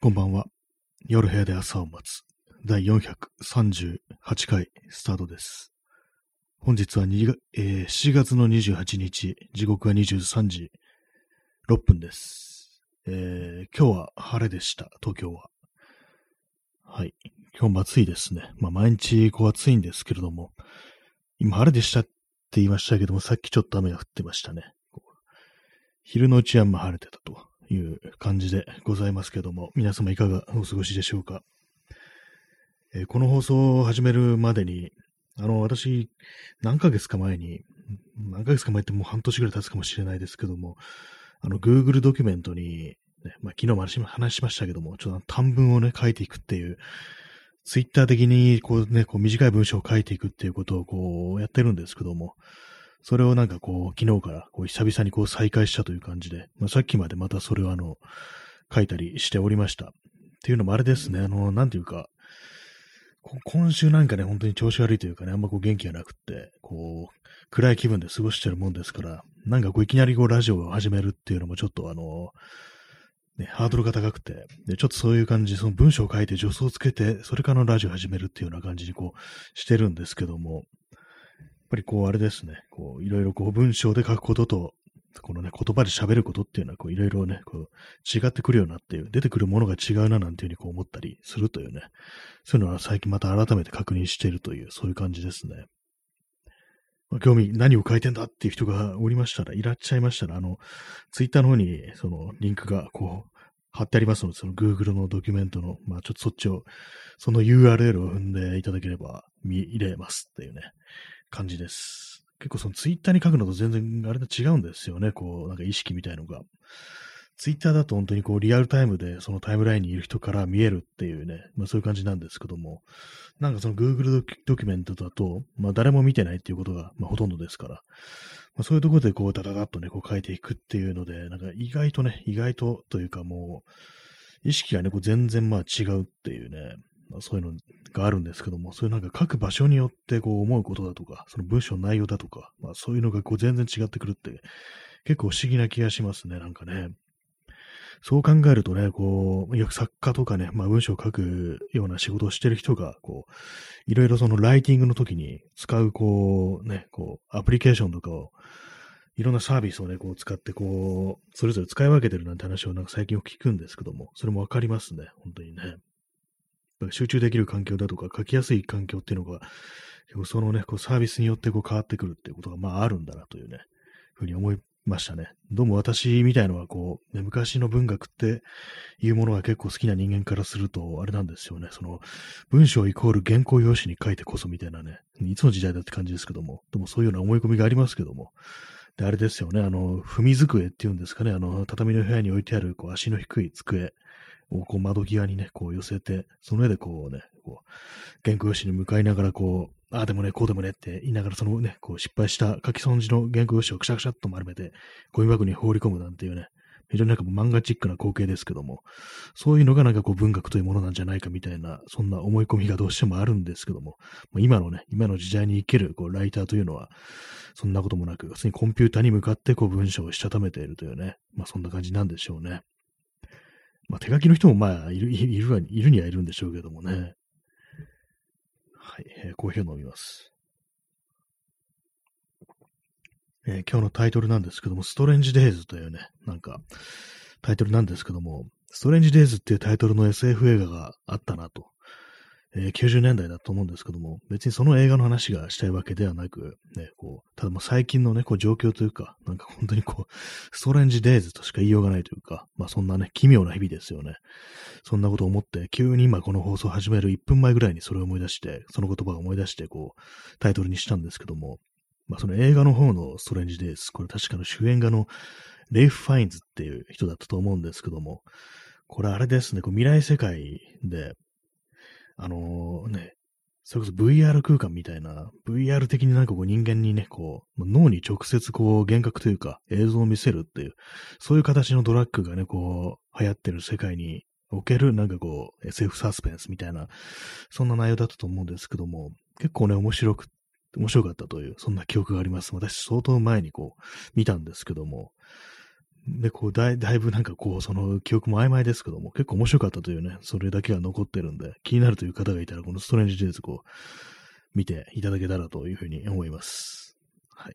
こんばんは。夜部屋で朝を待つ。第438回スタートです。本日は2、えー7月の28日、時刻は23時6分です。えー今日は晴れでした、東京は。はい。今日も暑いですね。まあ毎日こう暑いんですけれども、今晴れでしたって言いましたけども、さっきちょっと雨が降ってましたね。昼のうちはまあ晴れてたという感じでございますけども、皆様いかがお過ごしでしょうか？えーこの放送を始めるまでに、あの、私、何ヶ月か前に、何ヶ月か前ってもう半年ぐらい経つかもしれないですけども、あの、Google ドキュメントに、ね、まあ、昨日も話しましたけども、ちょっと短文をね、書いていくっていう、ツイッター的に、こうね、こう短い文章を書いていくっていうことをこうやってるんですけども、それをなんかこう、昨日からこう久々にこう再開したという感じで、まあ、さっきまでまたそれをあの、書いたりしておりました。っていうのもあれですね、あの、なんていうか、こ今週なんかね、本当に調子悪いというかね、あんまこう元気がなくって、こう、暗い気分で過ごしてるもんですから、なんかこういきなりこうラジオを始めるっていうのもちょっとあの、ね、ハードルが高くて、で、ちょっとそういう感じ、その文章を書いて助走をつけて、それからのラジオを始めるっていうような感じにこう、してるんですけども、ぱりこうあれですね、こう、いろいろこう文章で書くことと、このね、言葉で喋ることっていうのは、こう、いろいろね、こう、違ってくるよなっていう、出てくるものが違うななんていうふうにこう思ったりするというね、そういうのは最近また改めて確認しているという、そういう感じですね。まあ興味、何を書いてんだっていう人がおりましたら、いらっしゃいましたら、あの、ツイッターの方に、その、リンクが、こう、貼ってありますので、その Google のドキュメントの、まあちょっとそっちを、その URL を踏んでいただければ見れますっていうね、感じです。結構そのツイッターに書くのと全然あれと違うんですよね、こう、なんか意識みたいのが。ツイッターだと本当にこうリアルタイムでそのタイムラインにいる人から見えるっていうね、まあそういう感じなんですけども、なんかその Google ドキュメントだと、まあ誰も見てないっていうことが、まあほとんどですから、まあ、そういうところでこうダダダッとね、こう書いていくっていうので、なんか意外とね、意外とというかもう、意識がね、こう全然まあ違うっていうね、まあ、そういうのがあるんですけども、そういうなんか書く場所によってこう思うことだとか、その文章の内容だとか、まあそういうのがこう全然違ってくるって、結構不思議な気がしますね、なんかね。そう考えるとね、こう、よく作家とかね、まあ文章を書くような仕事をしてる人が、こう、いろいろそのライティングの時に使う、こう、ね、こう、アプリケーションとかを、いろんなサービスをね、こう使って、こう、それぞれ使い分けてるなんて話をなんか最近よく聞くんですけども、それもわかりますね、本当にね。集中できる環境だとか、書きやすい環境っていうのが、そのね、こうサービスによってこう変わってくるっていうことが、まああるんだなというね、ふうに思いましたね。どうも私みたいのはこう、ね、昔の文学っていうものが結構好きな人間からすると、あれなんですよね。その、文章イコール原稿用紙に書いてこそみたいなね、いつの時代だって感じですけども、でもそういうような思い込みがありますけども、で、あれですよね、あの、踏み机っていうんですかね、あの、畳の部屋に置いてある、こう、足の低い机を、こう、窓際にね、こう、寄せて、その上でこうね、こう、原稿用紙に向かいながら、こう、ああでもね、こうでもねって言いながら、そのね、こう、失敗した書き損じの原稿用紙をくしゃくしゃっと丸めて、ゴミ箱に放り込むなんていうね、非常になんか漫画チックな光景ですけども、そういうのがなんかこう文学というものなんじゃないかみたいな、そんな思い込みがどうしてもあるんですけども、まあ今のね、今の時代に生きるこうライターというのは、そんなこともなく、普通にコンピューターに向かってこう文章をしたためているというね、まあそんな感じなんでしょうね。まあ手書きの人もまあいる、いるはいるにはいるんでしょうけどもね。はい、えーコーヒーを飲みます。えー今日のタイトルなんですけども、ストレンジデイズというね、なんか、タイトルなんですけども、ストレンジデイズっていうタイトルの SF 映画があったなと。えー90年代だと思うんですけども、別にその映画の話がしたいわけではなく、ね、こう、ただもう最近のね、こう状況というか、なんか本当にこう、ストレンジデイズとしか言いようがないというか、まあそんなね、奇妙な日々ですよね。そんなことを思って、急に今この放送を始める1分前ぐらいにそれを思い出して、その言葉を思い出して、こう、タイトルにしたんですけども、まあその映画の方のストレンジデイズ、これ確かの主演がの、レイフ・ファインズっていう人だったと思うんですけども、これあれですね、こう未来世界で、あのね、それこそ VR 空間みたいな、VR 的になんかこう人間にね、こう、脳に直接こう幻覚というか映像を見せるっていう、そういう形のドラッグがね、こう、流行ってる世界におけるなんかこう、SF サスペンスみたいな、そんな内容だったと思うんですけども、結構ね、面白く、面白かったという、そんな記憶があります。私相当前にこう、見たんですけども、で、こうだい、だいぶなんかこう、その記憶も曖昧ですけども、結構面白かったというね、それだけが残ってるんで、気になるという方がいたら、このストレンジデイズこう、見ていただけたらというふうに思います。はい。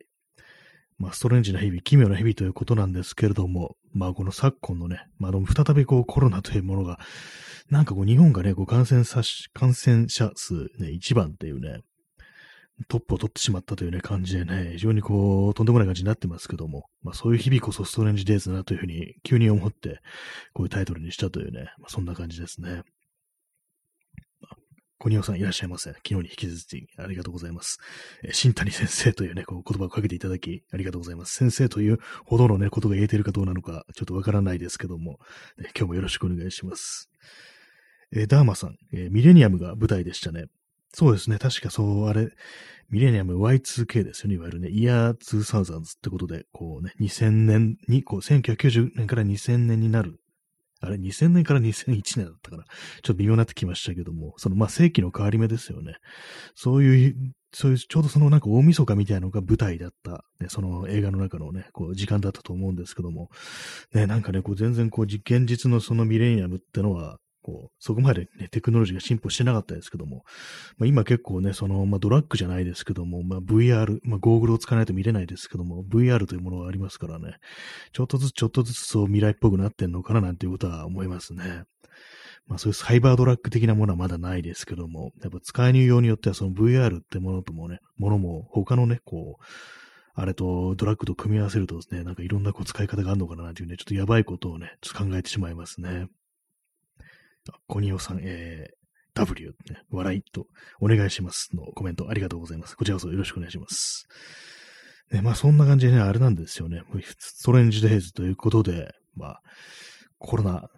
まあ、ストレンジな日々、奇妙な日々ということなんですけれども、まあ、この昨今のね、まあ、再びこう、コロナというものが、なんかこう、日本がね、こう、感染者、感染者数ね、一番っていうね、トップを取ってしまったというね、感じでね、非常にこう、とんでもない感じになってますけども、まあそういう日々こそストレンジデイズだなというふうに急に思って、こういうタイトルにしたというね、まあそんな感じですね。小庭さんいらっしゃいませ。昨日に引き続きありがとうございます。え新谷先生というね、こう言葉をかけていただきありがとうございます。先生というほどのね、ことが言えているかどうなのか、ちょっとわからないですけども、ね、今日もよろしくお願いします。えダーマさん、えミレニアムが舞台でしたね。そうですね。確かそう、あれ、ミレニアム Y2K ですよね。いわゆるね、イヤー2000ってことで、こうね、2000年に、こう、1990年から2000年になる。あれ、2000年から2001年だったから、ちょっと微妙になってきましたけども、その、まあ、世紀の変わり目ですよね。そういう、そういう、ちょうどそのなんか大晦日みたいなのが舞台だった、ね、その映画の中のね、こう、時間だったと思うんですけども、ね、なんかね、こう、全然こう、現実のそのミレニアムってのは、こう、そこまでね、テクノロジーが進歩してなかったですけども、まあ、今結構ね、その、まあ、ドラッグじゃないですけども、まあ、VR、まあ、ゴーグルを使わないと見れないですけども、VR というものがありますからね、ちょっとずつちょっとずつそう未来っぽくなってんのかななんていうことは思いますね。まあそういうサイバードラッグ的なものはまだないですけども、やっぱ使いようによってはその VR ってものともね、ものも他のね、こう、あれとドラッグと組み合わせるとですね、なんかいろんなこう使い方があるのかななんていうね、ちょっとやばいことをね、ちょっと考えてしまいますね。コニオさん、えー、W、ね、笑いとお願いしますのコメントありがとうございます。こちらこそよろしくお願いします。ね、まあそんな感じでね、あれなんですよね。ストレンジデイズということで、まあ、コロナ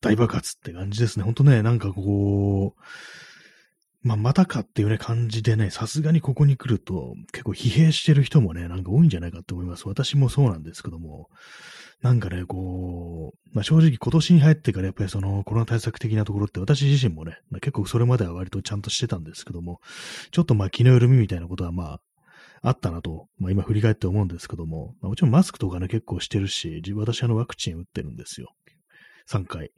大爆発って感じですね。ほんとね、なんかこう、まあ、またかっていうね、感じでね、さすがにここに来ると、結構疲弊してる人もね、なんか多いんじゃないかって思います。私もそうなんですけども、なんかね、こう、まあ、正直今年に入ってからやっぱりそのコロナ対策的なところって私自身もね、結構それまでは割とちゃんとしてたんですけども、ちょっとまあ気の緩みみたいなことはまあ、あったなと、まあ今振り返って思うんですけども、まあ、もちろんマスクとかね結構してるし、私あのワクチン打ってるんですよ。3回。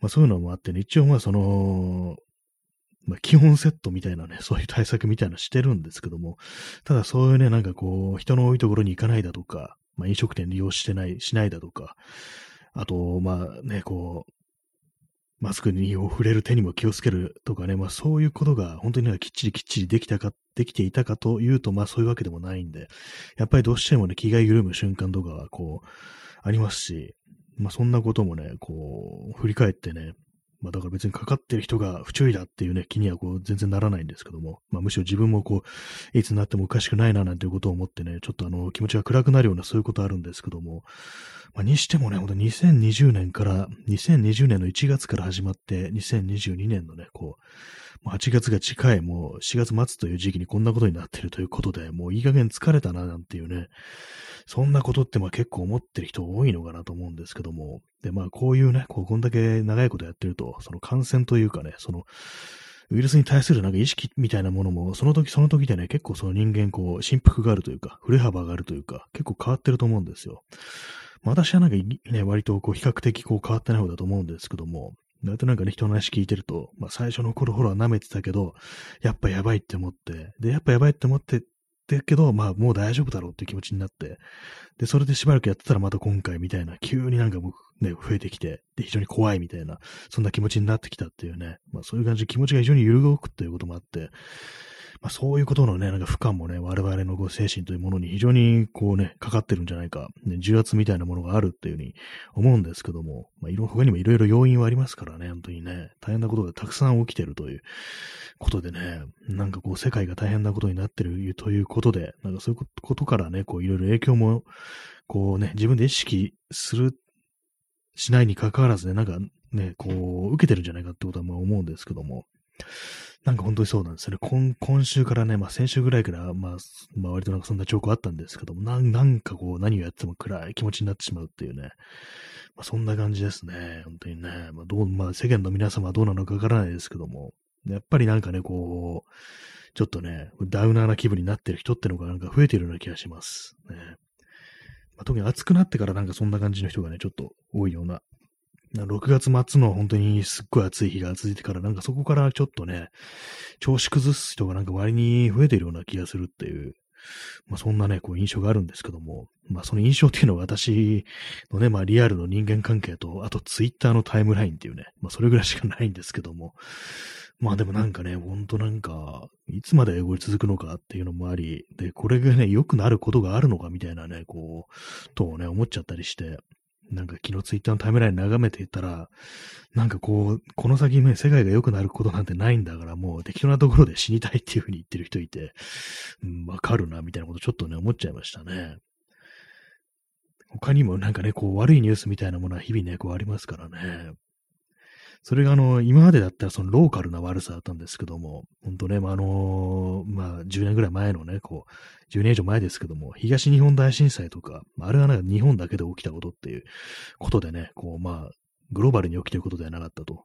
まあそういうのもあってね、一応まあその、まあ、基本セットみたいなね、そういう対策みたいなしてるんですけども、ただそういうね、なんかこう、人の多いところに行かないだとか、まあ、飲食店利用してない、しないだとか、あと、まあね、こう、マスクに触れる手にも気をつけるとかね、まあそういうことが本当にきっちりきっちりできたか、できていたかというと、まあそういうわけでもないんで、やっぱりどうしてもね、気が緩む瞬間とかはこう、ありますし、まあそんなこともね、こう、振り返ってね、まあだから別にかかってる人が不注意だっていうね、気にはこう全然ならないんですけども、まあむしろ自分もこう、いつになってもおかしくないななんていうことを思ってね、ちょっとあの気持ちが暗くなるようなそういうことあるんですけども、まあにしてもね、ほんと2020年から、2020年の1月から始まって、2022年のね、こう、8月が近い、もう4月末という時期にこんなことになってるということで、もういい加減疲れたななんていうね、そんなことってまあ結構思ってる人多いのかなと思うんですけども、で、まあこういうね、こうこんだけ長いことやってると、その感染というかね、その、ウイルスに対するなんか意識みたいなものも、その時その時でね、結構その人間こう、振幅があるというか、振れ幅があるというか、結構変わってると思うんですよ。私はなんかね、割とこう、比較的こう変わってない方だと思うんですけども、だいたいなんかね、人の話聞いてると、まあ最初の頃ほら舐めてたけど、やっぱやばいって思って、で、やっぱやばいって思っててけど、まあもう大丈夫だろうっていう気持ちになって、で、それでしばらくやってたらまた今回みたいな、急になんかもうね、増えてきて、で、非常に怖いみたいな、そんな気持ちになってきたっていうね、まあそういう感じで気持ちが非常に揺るがくっていうこともあって、まあ、そういうことのね、なんか負荷もね、我々のこう精神というものに非常にこうね、かかってるんじゃないか、ね、重圧みたいなものがあるっていうふうに思うんですけども、まあ、いろ、他にもいろいろ要因はありますからね、本当にね、大変なことがたくさん起きてるということでね、なんかこう世界が大変なことになってるということで、なんかそういうことからね、こういろいろ影響も、こうね、自分で意識する、しないに関わらずね、なんかね、こう、受けてるんじゃないかってことはまあ思うんですけども、なんか本当にそうなんですよね。今今週からね、まあ先週ぐらいから、まあ、まあ割となんかそんな兆候あったんですけども、ななんかこう何をやっても暗い気持ちになってしまうっていうね。まあそんな感じですね。本当にね。まあどう、まあ世間の皆様はどうなのかわからないですけども、やっぱりなんかね、こう、ちょっとね、ダウナーな気分になってる人ってのがなんか増えてるような気がします。ね。まあ、特に暑くなってからなんかそんな感じの人がね、ちょっと多いような6月末の本当にすっごい暑い日が続いてから、なんかそこからちょっとね、調子崩す人がなんか割に増えてるような気がするっていう、まあそんなね、こう印象があるんですけども、まあその印象っていうのは私のね、まあリアルの人間関係と、あとツイッターのタイムラインっていうね、まあそれぐらいしかないんですけども、まあでもなんかね、ほんとなんか、いつまで英語続くのかっていうのもあり、で、これがね、良くなることがあるのかみたいなね、こう、とね、思っちゃったりして、なんか昨日ツイッターのタイムライン眺めていたら、なんかこう、この先ね、世界が良くなることなんてないんだから、もう適当なところで死にたいっていうふうに言ってる人いて、うん、わかるな、みたいなことちょっとね、思っちゃいましたね。他にもなんかね、こう悪いニュースみたいなものは日々ね、こうありますからね。それがあの、今までだったらそのローカルな悪さだったんですけども、本当ね、まあ、あの、まあ、10年ぐらい前のね、こう、10年以上前ですけども、東日本大震災とか、あれはなんか日本だけで起きたことっていうことでね、こう、まあ、グローバルに起きてることではなかったと。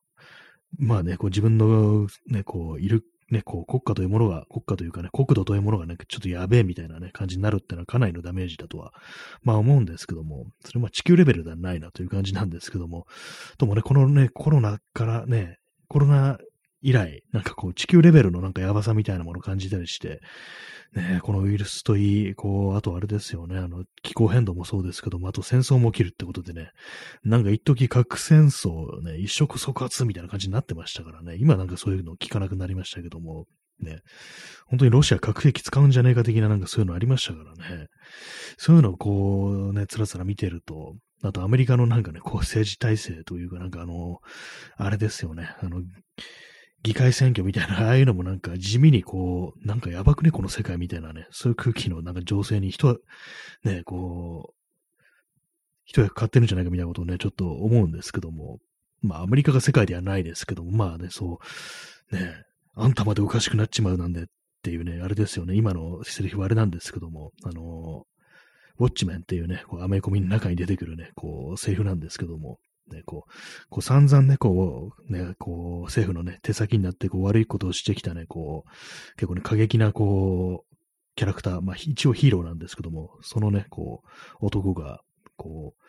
まあね、こう自分のね、こう、いるね、こう国家というものが、国家というかね、国土というものがね、ちょっとやべえみたいなね、感じになるってのはかなりのダメージだとは、まあ思うんですけども、それは地球レベルではないなという感じなんですけども、ともね、このね、コロナからね、コロナ以来、なんかこう地球レベルのなんかやばさみたいなものを感じたりして、ね、このウイルスといい、こう、あとあれですよね、あの、気候変動もそうですけども、あと戦争も起きるってことでね、なんか一時核戦争、ね、一触即発みたいな感じになってましたからね、今なんかそういうの聞かなくなりましたけども、ね、本当にロシア核兵器使うんじゃねえか的ななんかそういうのありましたからね、そういうのをこうね、つらつら見てると、あとアメリカのなんかね、こう政治体制というかなんかあの、あれですよね、あの、議会選挙みたいな、ああいうのもなんか地味にこう、なんかやばくね、この世界みたいなね、そういう空気のなんか情勢に人、ね、こう、人が買ってるんじゃないかみたいなことをね、ちょっと思うんですけども、まあアメリカが世界ではないですけども、まあね、そう、ね、あんたまでおかしくなっちまうなんでっていうね、あれですよね、今のセリフはあれなんですけども、あの、ウォッチメンっていうね、こうアメコミの中に出てくるね、こう、セリフなんですけども、ね、こう、こう散々ね、こう、ね、こう、政府のね、手先になって、こう、悪いことをしてきたね、こう、結構ね、過激な、こう、キャラクター、まあ、一応ヒーローなんですけども、そのね、こう、男が、こう、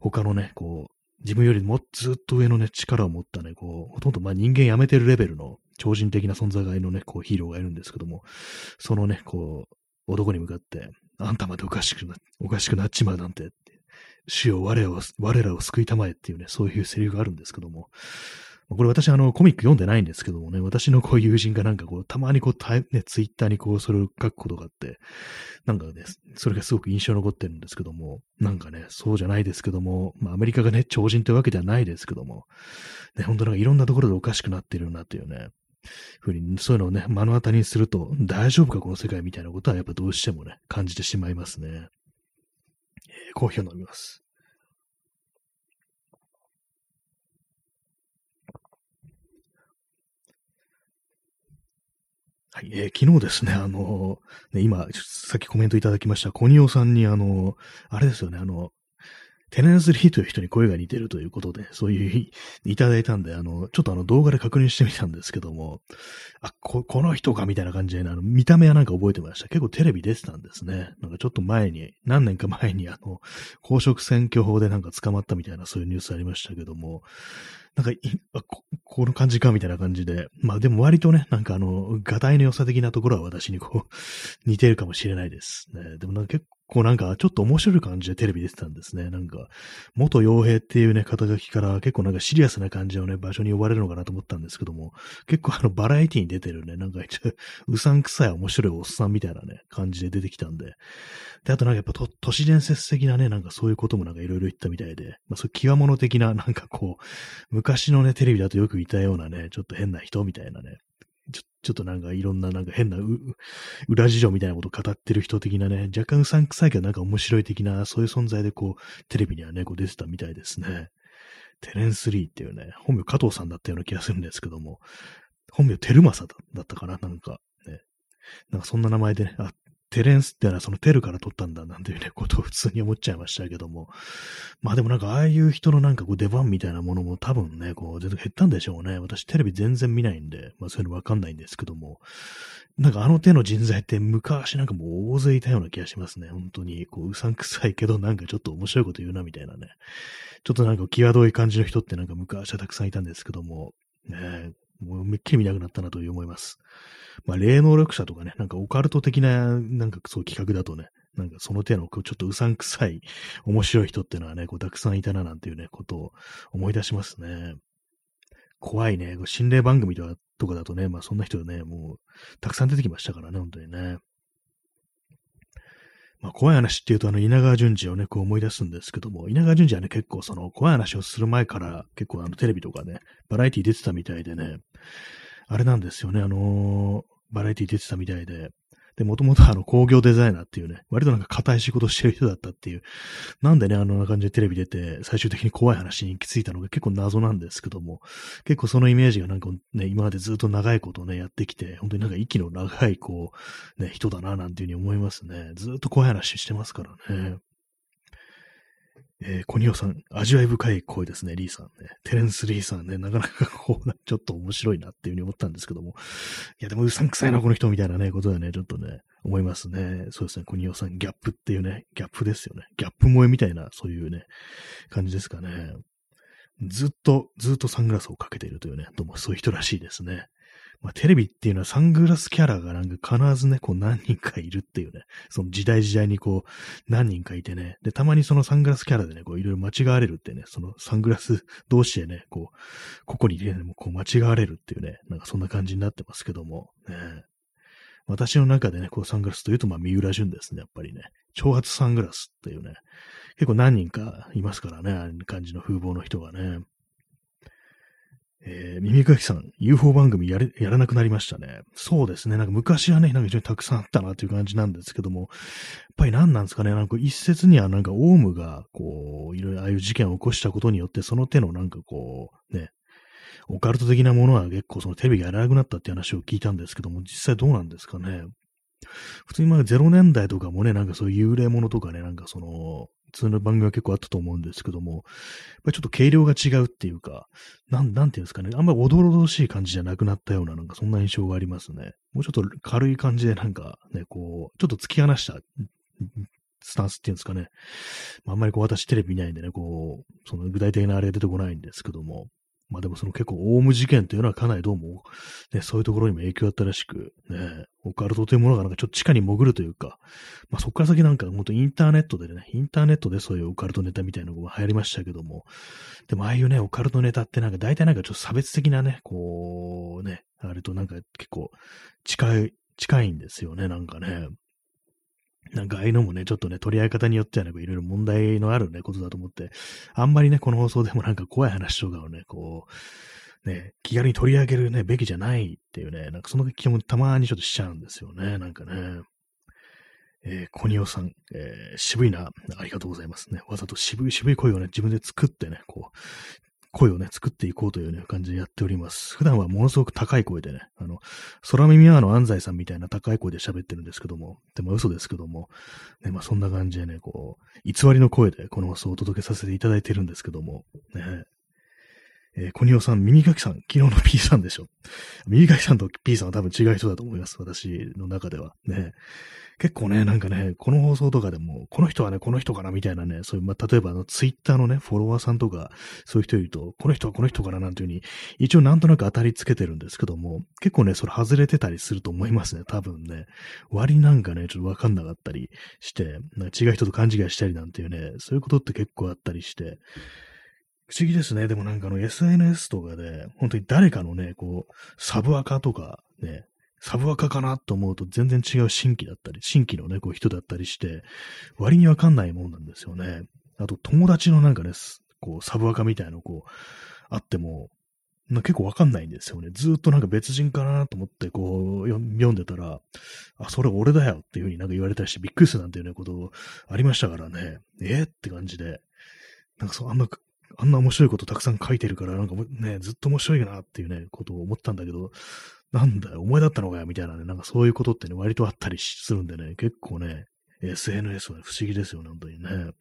他のね、こう、自分よりもずっと上のね、力を持ったね、こう、ほとんどまあ人間やめてるレベルの超人的な存在がいのね、こうヒーローがいるんですけども、そのね、こう、男に向かって、あんたまでおかしくな、おかしくなっちまうなんて、主よ我を、我らを救いたまえっていうね、そういうセリフがあるんですけども、これ私あのコミック読んでないんですけどもね、私のこう友人がなんかこう、たまにこう、ね、ツイッターにこう、それを書くことがあって、なんかね、それがすごく印象残ってるんですけども、なんかね、そうじゃないですけども、まあアメリカがね、超人というわけではないですけども、ね、本当なんかいろんなところでおかしくなってるなっていうね、ふうに、そういうのをね、目の当たりにすると、大丈夫かこの世界みたいなことはやっぱどうしてもね、感じてしまいますね。ー、コーヒーを飲みます。はい、えー、昨日ですね、あのー、ね、今、さっきコメントいただきました、コニオさんに、あのー、あれですよね、あの、テネンスリーという人に声が似てるということで、そういういただいたんで、あの、ちょっとあの動画で確認してみたんですけども、あ、こ、この人かみたいな感じで、あの、見た目はなんか覚えてました。結構テレビ出てたんですね。なんかちょっと前に、何年か前にあの、公職選挙法でなんか捕まったみたいなそういうニュースありましたけども、なんかこ、この感じかみたいな感じで、まあでも割とね、なんかあの、画体の良さ的なところは私にこう、似てるかもしれないです。ね、でもなんか結構構なんかちょっと面白い感じでテレビ出てたんですね。なんか、元傭兵っていうね、肩書きから結構なんかシリアスな感じのね、場所に呼ばれるのかなと思ったんですけども、結構あのバラエティに出てるね、なんか一応、うさんくさい面白いおっさんみたいなね、感じで出てきたんで、で、あとなんかやっぱ都市伝説的なね、なんかそういうこともなんかいろいろ言ったみたいで、まあそういう極物的な、なんかこう、昔のね、テレビだとよくいたようなね、ちょっと変な人みたいなね、ちょっとなんかいろんななんか変な裏事情みたいなことを語ってる人的なね、若干うさんくさいけどなんか面白い的な、そういう存在でこう、テレビにはね、こう出てたみたいですね。テレンス・リーっていうね、本名加藤さんだったような気がするんですけども、本名テルマサだったかななんかね。なんかそんな名前でね、あ、テレンスってのはそのテルから取ったんだなんていうね、ことを普通に思っちゃいましたけども。まあでもなんかああいう人のなんかこう出番みたいなものも多分ね、こう全然減ったんでしょうね。私テレビ全然見ないんで、まあそういうのわかんないんですけども。なんかあの手の人材って昔なんかもう大勢いたような気がしますね。本当に、こううさんくさいけどなんかちょっと面白いこと言うなみたいなね。ちょっとなんか際どい感じの人ってなんか昔はたくさんいたんですけども、ね、もうめっきり見なくなったなという思います。まあ、霊能力者とかね、なんかオカルト的な、なんかそう企画だとね、なんかその手のちょっとうさんくさい面白い人っていうのはね、こうたくさんいたななんていうね、ことを思い出しますね。怖いね、心霊番組とかとかだとね、まあそんな人ね、もうたくさん出てきましたからね、本当にね。まあ、怖い話っていうと、あの、稲川淳二をね、こう思い出すんですけども、稲川淳二はね、結構その、怖い話をする前から、結構あの、テレビとかね、バラエティ出てたみたいでね、あれなんですよね、あのー、バラエティ出てたみたいで、で、もともとあの工業デザイナーっていうね、割となんか硬い仕事してる人だったっていう、なんでね、あの感じでテレビ出て、最終的に怖い話に行き着いたのが結構謎なんですけども、結構そのイメージがなんかね、今までずっと長いことね、やってきて、本当になんか息の長い、こう、ね、人だな、なんていうふうに思いますね。ずっと怖い話してますからね。えー、コニオさん、味わい深い声ですね、リーさんね。テレンス・リーさんね、なかなかこう、ちょっと面白いなっていうふうに思ったんですけども。いや、でもうさんくさいな、この人みたいなね、ことはね、ちょっとね、思いますね。そうですね、コニオさん、ギャップっていうね、ギャップですよね。ギャップ萌えみたいな、そういうね、感じですかね。ずっと、ずっとサングラスをかけているというね、どうもそういう人らしいですね。まあ、テレビっていうのはサングラスキャラがなんか必ずね、こう何人かいるっていうね、その時代時代にこう何人かいてね、で、たまにそのサングラスキャラでね、こういろいろ間違われるってね、そのサングラス同士でね、こう、ここに入れてもこう間違われるっていうね、なんかそんな感じになってますけども、ね、私の中でね、こうサングラスというと、まあ、三浦淳ですね、やっぱりね。挑発サングラスっていうね、結構何人かいますからね、ああいう感じの風貌の人がね。えー、耳かきさん、UFO 番組やれ、やらなくなりましたね。そうですね。なんか昔はね、なんか非常にたくさんあったなという感じなんですけども、やっぱり何なんですかね。なんか一説にはなんかオウムが、こう、いろいろああいう事件を起こしたことによって、その手のなんかこう、ね、オカルト的なものは結構そのテレビがやらなくなったっていう話を聞いたんですけども、実際どうなんですかね。普通にまあ0年代とかもね、なんかそういう幽霊ものとかね、なんかその、普通の番組は結構あったと思うんですけども、やっぱりちょっと軽量が違うっていうか、なん、なんていうんですかね、あんまりおどろどしい感じじゃなくなったような、なんかそんな印象がありますね。もうちょっと軽い感じでなんかね、こう、ちょっと突き放したスタンスっていうんですかね。あ、あんまりこう私テレビ見ないんでね、こう、その具体的なあれが出てこないんですけども、まあでもその結構オウム事件というのはかなりどうも、ね、そういうところにも影響あったらしく、ね、オカルトというものがなんかちょっと地下に潜るというか、まあそこから先なんか本当インターネットでね、インターネットでそういうオカルトネタみたいなのが流行りましたけども、でもああいうね、オカルトネタってなんか大体なんかちょっと差別的なね、こうね、あれとなんか結構近い、近いんですよね、なんかね。なんかああいうのもね、ちょっとね、取り合い方によってはね、いろいろ問題のあるね、ことだと思って、あんまりね、この放送でもなんか怖い話とかをね、こう、ね、気軽に取り上げるね、べきじゃないっていうね、なんかその気もたまにちょっとしちゃうんですよね、なんかね。えー、コニオさん、えー、渋いな、ありがとうございますね。わざと渋い渋い声をね、自分で作ってね、こう、声をね、作っていこうというね、感じでやっております。普段はものすごく高い声でね、あの、空耳アの安西さんみたいな高い声で喋ってるんですけども、でも嘘ですけども、ね、まあそんな感じでね、こう、偽りの声でこの放送をお届けさせていただいてるんですけども、ね、えー、コニオさん、耳かきさん、昨日の P さんでしょ。耳かきさんと P さんは多分違う人だと思います。私の中では。ね。結構ね、なんかね、この放送とかでも、この人はね、この人かなみたいなね、そういう、まあ、例えばあの、ツイッターのね、フォロワーさんとか、そういう人いると、この人はこの人かななんていうふうに、一応なんとなく当たりつけてるんですけども、結構ね、それ外れてたりすると思いますね、多分ね。割なんかね、ちょっとわかんなかったりして、なんか違う人と勘違いしたりなんていうね、そういうことって結構あったりして、不思議ですね。でもなんかあの SNS とかで、本当に誰かのね、こう、サブアカとかね、サブアカかなと思うと全然違う新規だったり、新規のね、こう人だったりして、割にわかんないもんなんですよね。あと友達のなんかね、こう、サブアカみたいのこう、あっても、結構わかんないんですよね。ずっとなんか別人かなと思ってこう読んでたら、あ、それ俺だよっていう風になんか言われたりしてびっくりするなんていうねことありましたからね。えー、って感じで。なんかそう、あんな、あんな面白いことたくさん書いてるから、なんかね、ずっと面白いなっていうね、ことを思ったんだけど、なんだよ、お前だったのかよ、みたいなね、なんかそういうことってね、割とあったりするんでね、結構ね、SNS は、不思議ですよね、本当にね。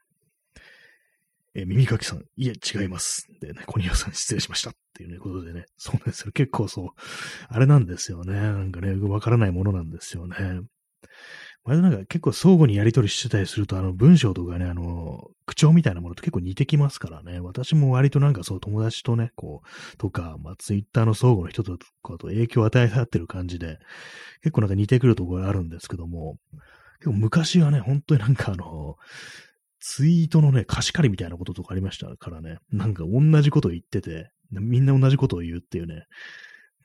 え耳かきさん、いえ、違います。でね、コニアさん失礼しました。っていうね、ことでね、そうなんですよ。結構そう、あれなんですよね。なんかね、わからないものなんですよね。割となんか結構相互にやり取りしてたりすると、あの文章とかね、あの、口調みたいなものと結構似てきますからね。私も割となんかそう友達とね、こう、とか、まあツイッターの相互の人とかと影響を与え合ってる感じで、結構なんか似てくるところがあるんですけども、結構昔はね、本当になんかあの、ツイートのね、貸し借りみたいなこととかありましたからね。なんか同じこと言ってて、みんな同じことを言うっていうね、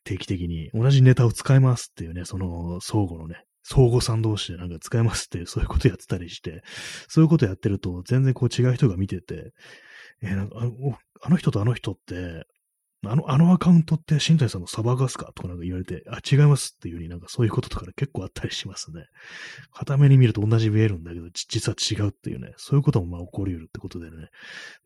定期的に同じネタを使いますっていうね、その相互のね、相互さん同士でなんか使えますってそういうことやってたりして、そういうことやってると全然こう違う人が見てて、えー、なんかあのあの人とあの人ってあの、あのアカウントって新谷さんのサバガスかとかなんか言われて、あ、違いますっていう風になんかそういうこととかで結構あったりしますね。片目に見ると同じ見えるんだけど、実は違うっていうね、そういうこともまあ起こり得るってことでね、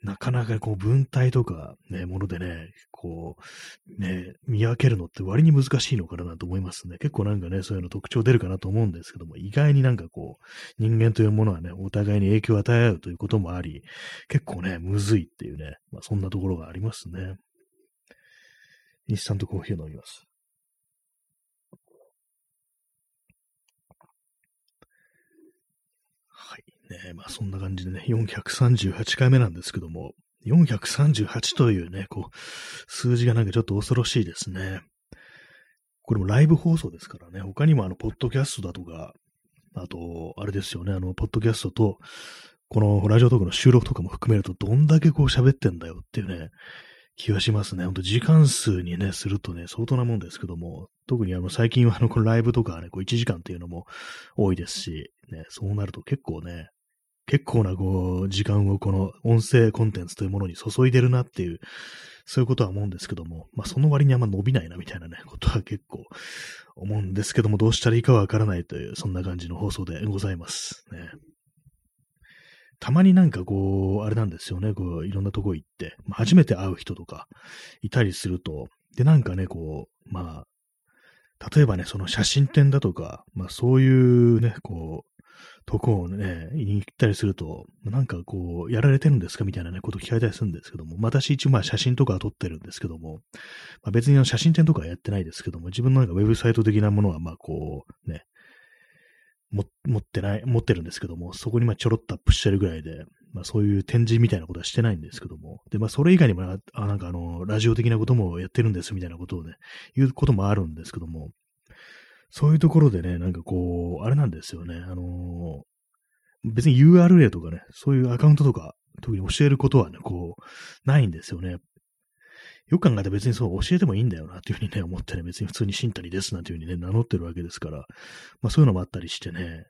なかなかこう文体とかね、ものでね、こう、ね、見分けるのって割に難しいのかなと思いますね。結構なんかね、そういうの特徴出るかなと思うんですけども、意外になんかこう、人間というものはね、お互いに影響を与え合うということもあり、結構ね、むずいっていうね、まあそんなところがありますね。インスタントコーヒーを飲みます。はい。ねまあそんな感じでね、438回目なんですけども、438というね、こう、数字がなんかちょっと恐ろしいですね。これもライブ放送ですからね、他にもあの、ポッドキャストだとか、あと、あれですよね、あの、ポッドキャストと、このラジオトークの収録とかも含めると、どんだけこう喋ってんだよっていうね、気はしますね。ほんと時間数にね、するとね、相当なもんですけども、特にあの最近はあのこのライブとかね、こう1時間っていうのも多いですし、ね、そうなると結構ね、結構なこう、時間をこの音声コンテンツというものに注いでるなっていう、そういうことは思うんですけども、まあその割にあんま伸びないなみたいなね、ことは結構思うんですけども、どうしたらいいかわからないという、そんな感じの放送でございます。ね。たまになんかこう、あれなんですよね、こう、いろんなとこ行って、まあ、初めて会う人とかいたりすると、で、なんかね、こう、まあ、例えばね、その写真展だとか、まあそういうね、こう、とこをね、行ったりすると、なんかこう、やられてるんですか？みたいなね、こと聞かれたりするんですけども、私一応まあ写真とかは撮ってるんですけども、まあ、別に写真展とかはやってないですけども、自分のなんかウェブサイト的なものはまあこう、ね、持ってない、持ってるんですけども、そこにまあちょろっとアップしてるぐらいで、まあそういう展示みたいなことはしてないんですけども、で、まあそれ以外にもあ、なんかあの、ラジオ的なこともやってるんですみたいなことをね、言うこともあるんですけども、そういうところでね、なんかこう、あれなんですよね、あのー、別に URL とかね、そういうアカウントとか、特に教えることはね、こう、ないんですよね。よく考えたら別にそう教えてもいいんだよなっていうふうにね、思ってね、別に普通に新谷ですなんていうふうにね、名乗ってるわけですから、まあそういうのもあったりしてね、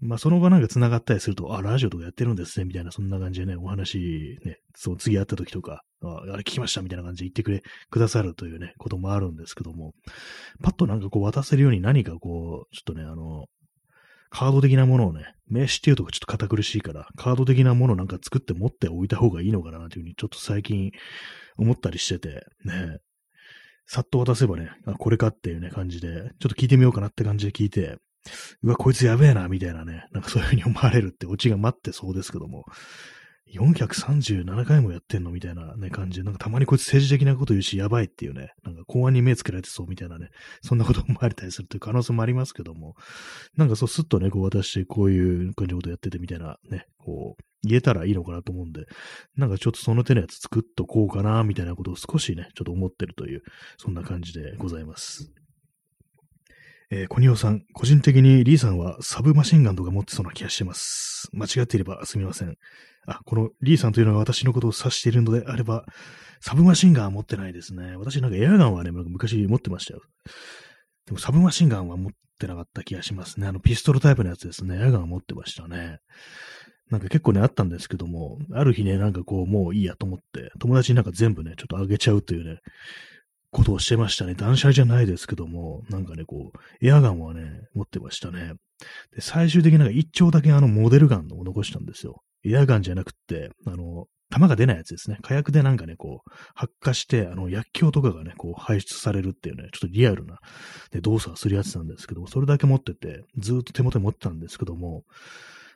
まあその場なんか繋がったりすると、あ、ラジオとかやってるんですね、みたいな、そんな感じでね、お話、ね、そう、次会った時とか、ああれ聞きましたみたいな感じで言ってくれ、くださるというね、こともあるんですけども、パッとなんかこう渡せるように何かこう、ちょっとね、あの、カード的なものをね、名刺っていうとちょっと堅苦しいから、カード的なものなんか作って持っておいた方がいいのかなというふうにちょっと最近思ったりしてて、ね、さっと渡せばね、あ、これかっていうね、感じで、ちょっと聞いてみようかなって感じで聞いて、うわ、こいつやべえな、みたいなね、なんかそういうふうに思われるってオチが待ってそうですけども、437回もやってんのみたいなね、感じで、なんかたまにこいつ政治的なこと言うし、やばいっていうね、なんか公安に目つけられてそうみたいなね、そんなこと思われたりするという可能性もありますけども、なんかそうスッとね、こう私、こういう感じのことやっててみたいなね、こう、言えたらいいのかなと思うんで、なんかちょっとその手のやつ作っとこうかな、みたいなことを少しね、ちょっと思ってるという、そんな感じでございます。えー、コニオさん、個人的にリーさんはサブマシンガンとか持ってそうな気がしてます。間違っていればすみません。あ、このリーさんというのが私のことを指しているのであれば、サブマシンガンは持ってないですね。私なんかエアガンはね、昔持ってましたよ。でもサブマシンガンは持ってなかった気がしますね。あのピストルタイプのやつですね。エアガンは持ってましたね。なんか結構ね、あったんですけども、ある日ね、なんかこう、もういいやと思って、友達になんか全部ね、ちょっとあげちゃうというね、ことをしてましたね。断捨離じゃないですけども、なんかね、こう、エアガンはね、持ってましたね。で、最終的になんか一丁だけあのモデルガンを残したんですよ。エアガンじゃなくって、あの、弾が出ないやつですね。火薬でなんかね、こう、発火して、あの、薬莢とかがね、こう、排出されるっていうね、ちょっとリアルな、で、動作をするやつなんですけども、それだけ持ってて、ずっと手元に持ってたんですけども、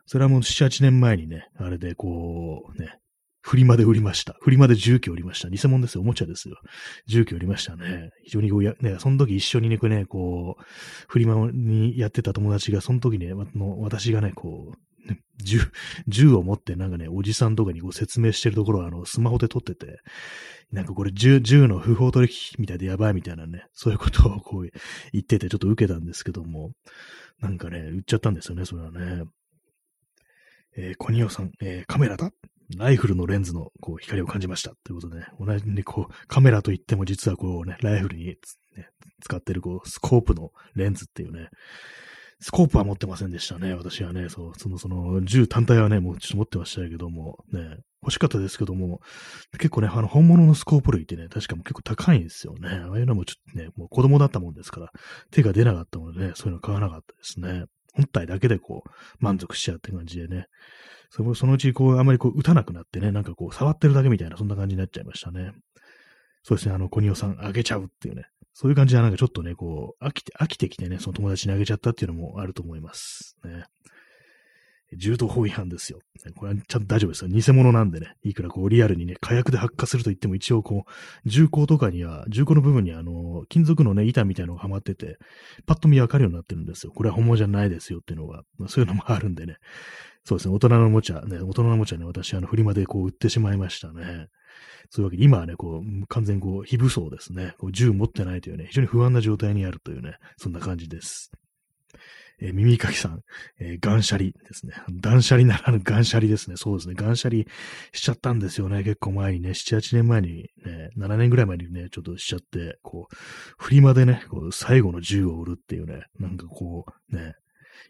それはもう7、8年前にね、あれでこう、ね、フリマで売りました。フリマで重機売りました。偽物ですよ。おもちゃですよ。重機売りましたね。非常にこうや、ね、その時一緒にね、こうね、こう、フリマにやってた友達が、その時ね、の私がね、こう、銃、銃を持ってなんかね、おじさんとかにこう説明してるところをあの、スマホで撮ってて、なんかこれ銃、銃の不法取引みたいでやばいみたいなね、そういうことをこう言っててちょっと受けたんですけども、なんかね、売っちゃったんですよね、それはね。えー、コニオさん、えー、カメラだライフルのレンズのこう光を感じました。ということで、ね、同じにこう、カメラといっても実はこうね、ライフルに、ね、使ってるこう、スコープのレンズっていうね、スコープは持ってませんでしたね。私はね、そう、その、その、銃単体はね、もうちょっと持ってましたけども、ね、欲しかったですけども、結構ね、あの、本物のスコープ類ってね、確かも結構高いんですよね。ああいうのもちょっとね、もう子供だったもんですから、手が出なかったのでね、そういうの買わなかったですね。本体だけでこう、満足しちゃうって感じでね。そのそのうち、こう、あまりこう、打たなくなってね、なんかこう、触ってるだけみたいな、そんな感じになっちゃいましたね。そうですね、あの、コニオさん、あげちゃうっていうね。そういう感じで、なんかちょっとね、こう、飽きて、飽きてきてね、その友達にあげちゃったっていうのもあると思います。ね。銃刀法違反ですよ。これはちゃんと大丈夫ですよ。偽物なんでね。いくらこうリアルにね、火薬で発火すると言っても一応こう、銃口とかには、銃口の部分にあの、金属のね、板みたいなのがはまってて、パッと見わかるようになってるんですよ。これは本物じゃないですよっていうのが、まあ、そういうのもあるんでね。そうですね、大人のおもちゃ、ね、大人のおもちゃね、私、あの、フリマでこう売ってしまいましたね。そういうわけで、今はね、こう、完全こう、非武装ですね。こう銃持ってないというね、非常に不安な状態にあるというね、そんな感じです。えー、耳かきさん、えー、ガンシャリですね。断捨離ならぬガンシャリですね。そうですね。ガンシャリしちゃったんですよね。結構前にね、7、8年前にね、7年ぐらい前にね、ちょっとしちゃって、こう、フリマでね、こう最後の銃を売るっていうね、なんかこう、ね、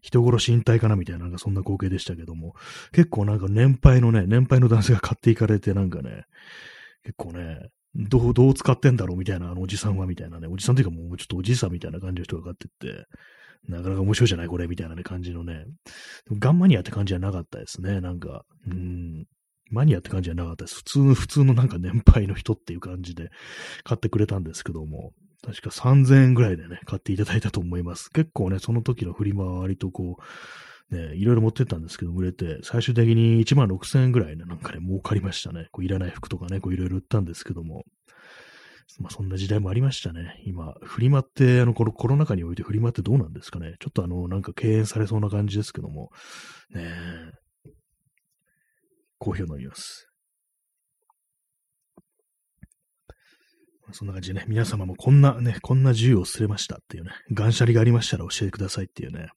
人殺し引退かなみたいな、なんかそんな光景でしたけども、結構なんか年配のね、年配の男性が買っていかれて、なんかね、結構ね、どう、どう使ってんだろうみたいな、あのおじさんはみたいなね、おじさんというかもうちょっとおじさんみたいな感じの人が買ってって、なかなか面白いじゃないこれみたいなね、感じのね。ガンマニアって感じじゃなかったですね。なんか、うん。マニアって感じじゃなかったです。普通の、普通のなんか年配の人っていう感じで買ってくれたんですけども、確か3000円ぐらいでね、買っていただいたと思います。結構ね、その時のフリマは割とこう、ね、いろいろ持ってったんですけど、売れて、最終的に1万6000円ぐらいね、なんかね、儲かりましたね。こういらない服とかね、こういろいろ売ったんですけども。まあそんな時代もありましたね。今、フリマって、あの、このコロナ禍においてフリマってどうなんですかね。ちょっとあの、なんか敬遠されそうな感じですけども。ねえ。コーヒーを飲みます。そんな感じでね、皆様もこんなね、こんな自由を捨てましたっていうね、断捨離がありましたら教えてくださいっていうね。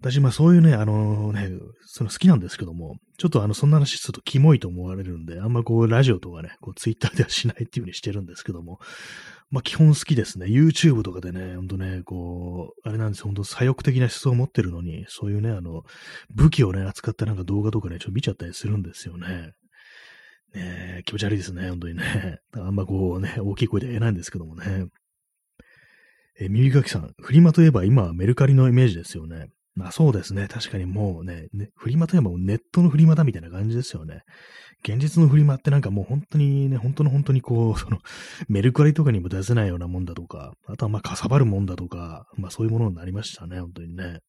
私、まあそういうね、あのね、その好きなんですけども、ちょっとあの、そんな話するとキモいと思われるんで、あんまこう、ラジオとかね、こう、ツイッターではしないっていう風にしてるんですけども、まあ基本好きですね。YouTube とかでね、ほんとね、こう、あれなんですよ、ほんと左翼的な思想を持ってるのに、そういうね、あの、武器をね、扱ったなんか動画とかね、ちょっと見ちゃったりするんですよね。ねえ気持ち悪いですね、本当にね。あんまこうね、大きい声で言えないんですけどもね。え耳かきさん、フリマといえば今はメルカリのイメージですよね。まあそうですね。確かにもうね、ねフリマといえばネットのフリマだみたいな感じですよね。現実のフリマってなんかもう本当にね、本当の本当にこう、その、メルカリとかにも出せないようなもんだとか、あとはまあかさばるもんだとか、まあそういうものになりましたね、本当にね。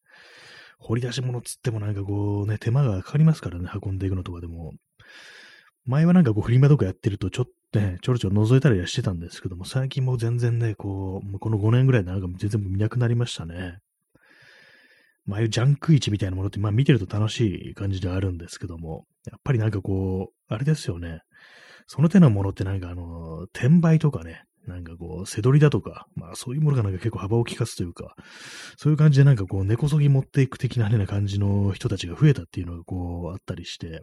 掘り出し物つってもなんかこうね、手間がかかりますからね、運んでいくのとかでも。前はなんかこうフリマとかやってるとちょっとね、ちょろちょろ覗いたりはしてたんですけども、最近もう全然ね、こう、この5年ぐらいなんか全然見なくなりましたね。まあ、いうジャンク市みたいなものって、まあ見てると楽しい感じではあるんですけども、やっぱりなんかこう、あれですよね。その手のものってなんかあの、転売とかね、なんかこう、背取りだとか、まあそういうものがなんか結構幅を利かすというか、そういう感じでなんかこう、根こそぎ持っていく的なねな、感じの人たちが増えたっていうのがこう、あったりして、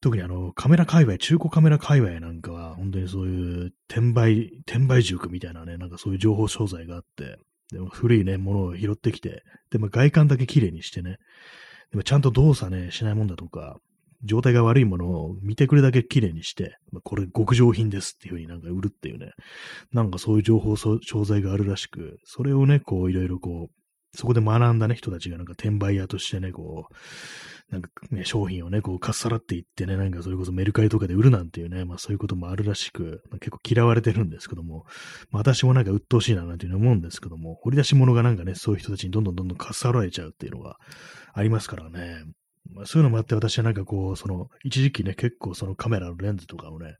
特にあの、カメラ界隈、中古カメラ界隈なんかは、本当にそういう転売、転売塾みたいなね、なんかそういう情報商材があって、でも古いね、ものを拾ってきて、でも外観だけ綺麗にしてね、でもちゃんと動作ね、しないもんだとか、状態が悪いものを見てくれだけ綺麗にして、まあ、これ極上品ですっていう風になんか売るっていうね、なんかそういう情報商材があるらしく、それをね、こういろいろこう、そこで学んだね、人たちがなんか転売屋としてね、こう、なんかね、商品をね、こう、かっさらっていってね、なんかそれこそメルカリとかで売るなんていうね、まあそういうこともあるらしく、まあ、結構嫌われてるんですけども、まあ私もなんか鬱陶しいななんていうふうに思うんですけども、掘り出し物がなんかね、そういう人たちにどんどんどんどんかっさられちゃうっていうのがありますからね。まあ、そういうのもあって私はなんかこう、その、一時期ね、結構そのカメラのレンズとかをね、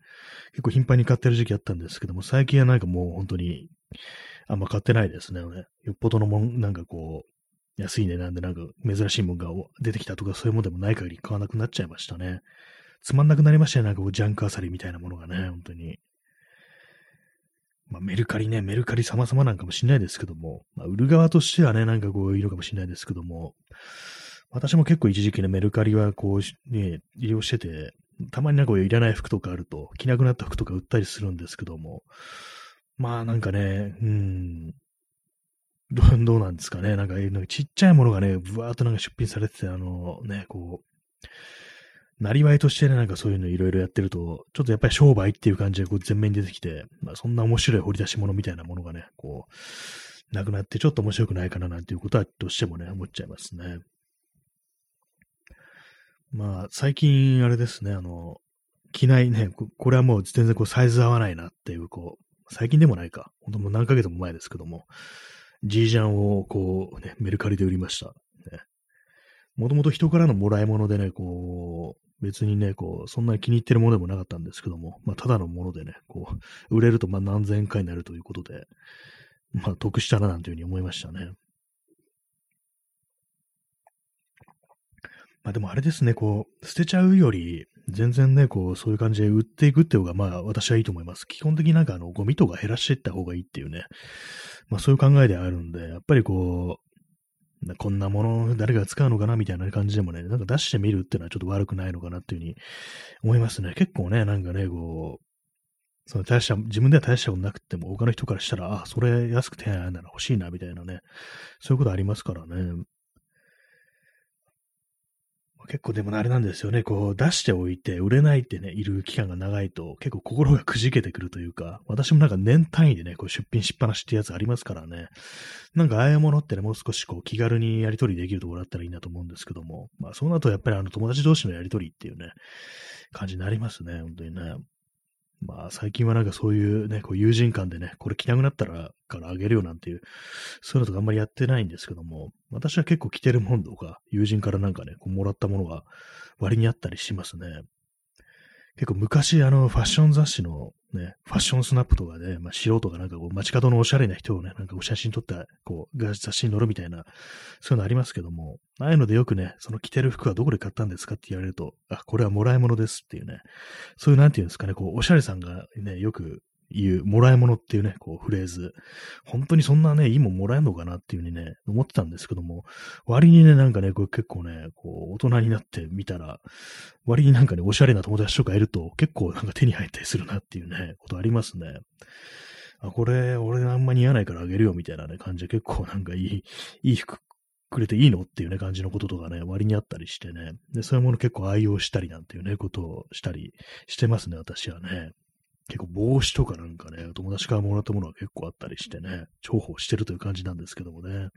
結構頻繁に買ってる時期あったんですけども、最近はなんかもう本当に、あんま買ってないですね。よっぽどのもん、なんかこう、安い値段でなんか珍しいものが出てきたとかそういうものでもない限り買わなくなっちゃいましたね。つまんなくなりましたね。なんかこうジャンクアサリみたいなものがね、本当に。まあ、メルカリね、メルカリ様々なんかもしれないですけども、まあ、売る側としてはね、なんかこういるかもしれないですけども、私も結構一時期ね、メルカリはこう、ね、利用してて、たまになんかいらない服とかあると、着なくなった服とか売ったりするんですけども、まあなんかね、うん、どう、なんですかね。なんか、ちっちゃいものがね、ぶわーっとなんか出品されてて、あの、ね、こう、なりわいとしてね、なんかそういうのいろいろやってると、ちょっとやっぱり商売っていう感じでこう前面に出てきて、まあそんな面白い掘り出し物みたいなものがね、こう、なくなってちょっと面白くないかななんていうことはどうしてもね、思っちゃいますね。まあ最近あれですね、あの、着ないね、これはもう全然こうサイズ合わないなっていう、こう、最近でもないか。ほんともう何ヶ月も前ですけども、ジージャンをこうね、メルカリで売りました。もともと人からのもらい物でね、こう、別にね、こう、そんなに気に入ってるものでもなかったんですけども、まあ、ただのものでね、こう、売れるとまあ何千円かになるということで、まあ、得したななんていうふうに思いましたね。まあでもあれですね、こう、捨てちゃうより、全然ね、こう、そういう感じで売っていくっていうのが、まあ私はいいと思います。基本的になんかあの、ゴミとか減らしていった方がいいっていうね、まあそういう考えであるんで、やっぱりこう、こんなもの誰が使うのかなみたいな感じでもね、なんか出してみるっていうのはちょっと悪くないのかなっていうふうに思いますね。結構ね、なんかね、こう、その大した、自分では大したことなくても、他の人からしたら、あ、それ安く手に入るなら欲しいな、みたいなね、そういうことありますからね。結構でもあれなんですよね、こう出しておいて売れないってね、いる期間が長いと結構心がくじけてくるというか、私もなんか年単位でね、こう出品しっぱなしってやつありますからね、なんかああいうものってね、もう少しこう気軽にやり取りできるところだったらいいなと思うんですけども、まあそうなるとやっぱりあの友達同士のやり取りっていうね、感じになりますね、本当にね。まあ最近はなんかそういうね、こう友人間でね、これ着なくなったらからあげるよなんていう、そういうのとかあんまりやってないんですけども、私は結構着てるもんとか、友人からなんかね、こうもらったものが割にあったりしますね。結構昔、あの、ファッション雑誌のね、ファッションスナップとかで、まあ、素人がなんかこう、街角のおしゃれな人をね、なんかお写真撮った、こう、雑誌に載るみたいな、そういうのありますけども、ああいうのでよくね、その着てる服はどこで買ったんですかって言われると、あ、これはもらい物ですっていうね、そういうなんていうんですかね、こう、おしゃれさんがね、よくいう、もらい物っていうね、こう、フレーズ。本当にそんなね、いいもんもらえるのかなっていうふうにね、思ってたんですけども、割にね、なんかね、これ結構ね、こう、大人になってみたら、割になんかね、おしゃれな友達とかいると、結構なんか手に入ったりするなっていうね、ことありますね。あ、これ、俺あんま似合わないからあげるよみたいなね、感じで結構なんかいい、いい服くれていいのっていうね、感じのこととかね、割にあったりしてね。で、そういうもの結構愛用したりなんていうね、ことをしたりしてますね、私はね。結構帽子とかなんかね、友達からもらったものは結構あったりしてね、重宝してるという感じなんですけどもね。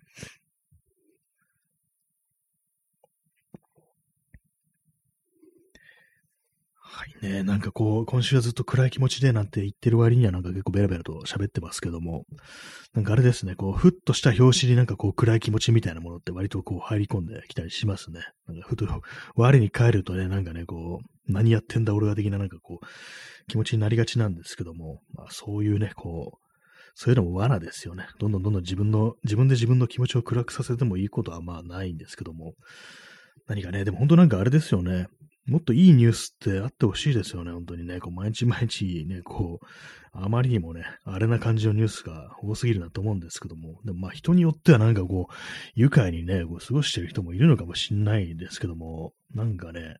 いね、なんかこう、今週はずっと暗い気持ちでなんて言ってる割にはなんか結構ベラベラと喋ってますけども、なんかあれですね、こう、ふっとした表紙になんかこう暗い気持ちみたいなものって割とこう入り込んできたりしますね。なんかふと、我に帰るとね、なんかね、こう、何やってんだ俺は的ななんかこう、気持ちになりがちなんですけども、まあそういうね、こう、そういうのも罠ですよね。どんどんどんどん自分の、自分で自分の気持ちを暗くさせてもいいことはまあないんですけども、何かね、でも本当なんかあれですよね。もっといいニュースってあってほしいですよね、本当にね。こう毎日毎日ね、こう、あまりにもね、あれな感じのニュースが多すぎるなと思うんですけども、でもまあ人によってはなんかこう、愉快にね、こう過ごしてる人もいるのかもしんないですけども、なんかね、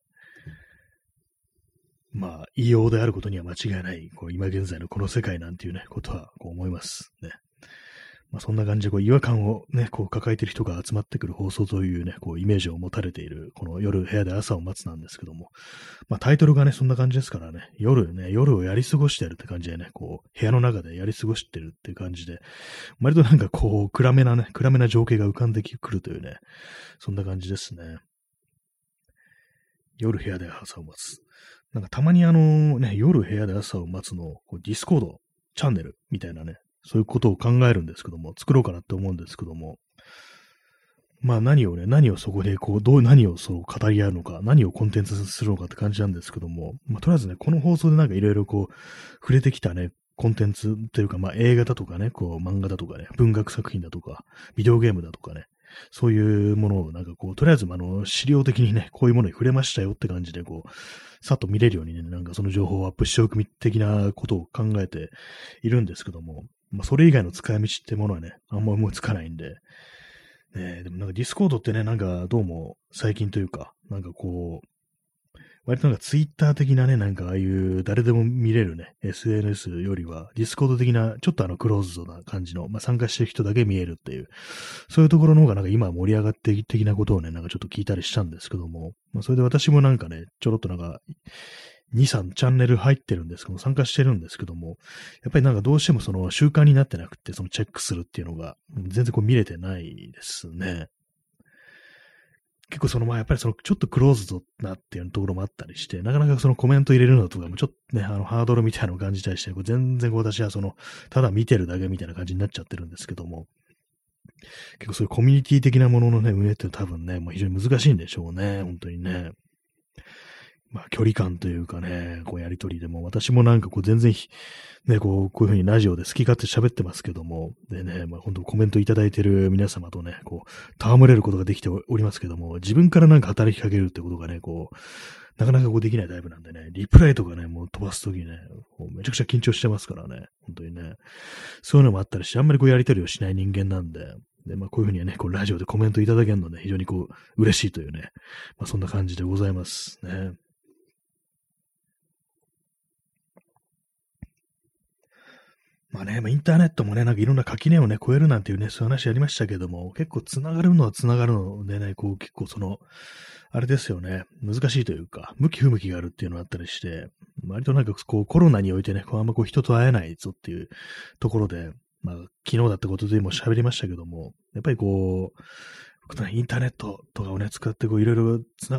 まあ、異様であることには間違いない、こう今現在のこの世界なんていうね、ことはこう思いますね。まあ、そんな感じでこう違和感をね、こう抱えてる人が集まってくる放送というね、こうイメージを持たれている、この夜部屋で朝を待つなんですけども、まあ、タイトルがね、そんな感じですからね、夜ね、夜をやり過ごしてるって感じでね、こう、部屋の中でやり過ごしてるっていう感じで、割となんかこう、暗めなね、暗めな情景が浮かんでくるというね、そんな感じですね。夜部屋で朝を待つ。なんかたまにあのね、夜部屋で朝を待つの、ディスコードチャンネルみたいなね、そういうことを考えるんですけども、作ろうかなって思うんですけども、まあ何をね、何をそこでこう、どう、何をそう語り合うのか、何をコンテンツするのかって感じなんですけども、まあとりあえずね、この放送でなんかいろいろこう、触れてきたね、コンテンツというか、まあ映画だとかね、こう漫画だとかね、文学作品だとか、ビデオゲームだとかね、そういうものをなんかこう、とりあえずあの、資料的にね、こういうものに触れましたよって感じでこう、さっと見れるようにね、なんかその情報をアップしておく的なことを考えているんですけども、まあ、それ以外の使い道ってものはね、あんま思いつかないんで、ね、でもなんかディスコードってね、なんかどうも最近というか、なんかこう、割となんかツイッター的なね、なんかああいう誰でも見れるね、SNS よりは、ディスコード的な、ちょっとあのクローズドな感じの、まあ参加してる人だけ見えるっていう、そういうところの方がなんか今盛り上がって的なことをね、なんかちょっと聞いたりしたんですけども、まあそれで私もなんかね、ちょろっとなんか、2、3チャンネル入ってるんですけど参加してるんですけども、やっぱりなんかどうしてもその習慣になってなくて、そのチェックするっていうのが、全然こう見れてないですね。結構そのまあやっぱりそのちょっとクローズドなっていうところもあったりして、なかなかそのコメント入れるのとかもちょっとね、あのハードルみたいなのを感じたりして、こう全然こう私はその、ただ見てるだけみたいな感じになっちゃってるんですけども、結構そういうコミュニティ的なもののね、運営って多分ね、もう非常に難しいんでしょうね、本当にね。まあ、距離感というかね、こうやりとりでも、私もなんかこう全然、ね、こう、こういうふうにラジオで好き勝手喋ってますけども、でね、まあ本当コメントいただいてる皆様とね、こう、戯れることができておりますけども、自分からなんか働きかけるってことがね、こう、なかなかこうできないタイプなんでね、リプライとかね、もう飛ばすときね、めちゃくちゃ緊張してますからね、本当にね。そういうのもあったりして、あんまりこうやりとりをしない人間なんで、で、まあこういうふうにね、こうラジオでコメントいただけるのね、非常にこう、嬉しいというね、まあそんな感じでございますね。まあね、まあ、インターネットもね、なんかいろんな垣根をね、超えるなんていうね、そういう話ありましたけども、結構繋がるのは繋がるのでね、こう結構その、あれですよね、難しいというか、向き不向きがあるっていうのがあったりして、割となんかこうコロナにおいてね、こうあんまこう人と会えないぞっていうところで、まあ昨日だったことでも喋りましたけども、やっぱりこう、インターネットとかをね、使ってこういろいろつ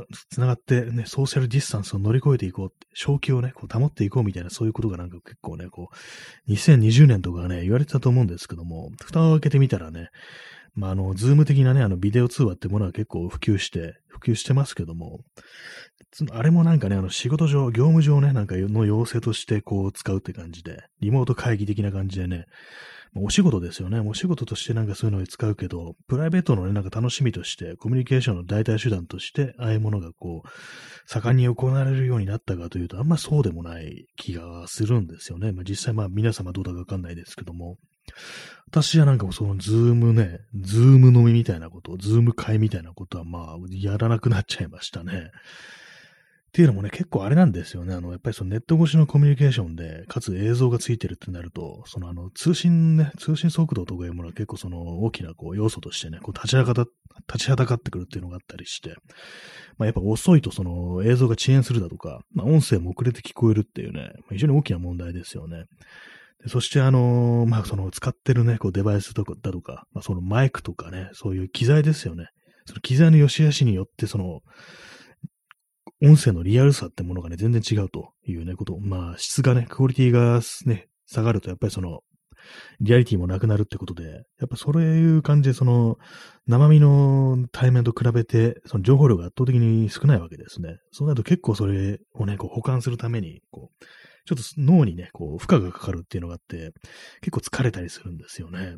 ながってね、ソーシャルディスタンスを乗り越えていこうって、正気をね、こう保っていこうみたいなそういうことがなんか結構ね、こう、2020年とかね、言われてたと思うんですけども、蓋を開けてみたらね、まあ、あの、ズーム的なね、あの、ビデオ通話ってものは結構普及して、普及してますけども、あれもなんかね、あの、仕事上、業務上ね、なんかの要請としてこう使うって感じで、リモート会議的な感じでね、お仕事ですよね。お仕事としてなんかそういうのに使うけど、プライベートのね、なんか楽しみとして、コミュニケーションの代替手段として、ああいうものがこう、盛んに行われるようになったかというと、あんまそうでもない気がするんですよね。まあ実際まあ皆様どうだかわかんないですけども、私はなんかそのズームね、ズーム飲みみたいなこと、ズーム会みたいなことはまあやらなくなっちゃいましたね。っていうのもね、結構あれなんですよね。あの、やっぱりそのネット越しのコミュニケーションで、かつ映像がついてるってなると、そのあの、通信ね、通信速度とかいうものは結構その大きなこう要素としてね、こう立ちはだ、立ちはだかってくるっていうのがあったりして、まあやっぱ遅いとその映像が遅延するだとか、まあ音声も遅れて聞こえるっていうね、非常に大きな問題ですよね。そしてあのー、まあその使ってるね、こうデバイスとかだとか、まあそのマイクとかね、そういう機材ですよね。その機材の良し悪しによってその、音声のリアルさってものがね、全然違うというね、こと。まあ、質がね、クオリティがね、下がると、やっぱりその、リアリティもなくなるってことで、やっぱそういう感じで、その、生身の対面と比べて、その情報量が圧倒的に少ないわけですね。そうなると結構それをね、こう保管するために、こう、ちょっと脳にね、こう、負荷がかかるっていうのがあって、結構疲れたりするんですよね。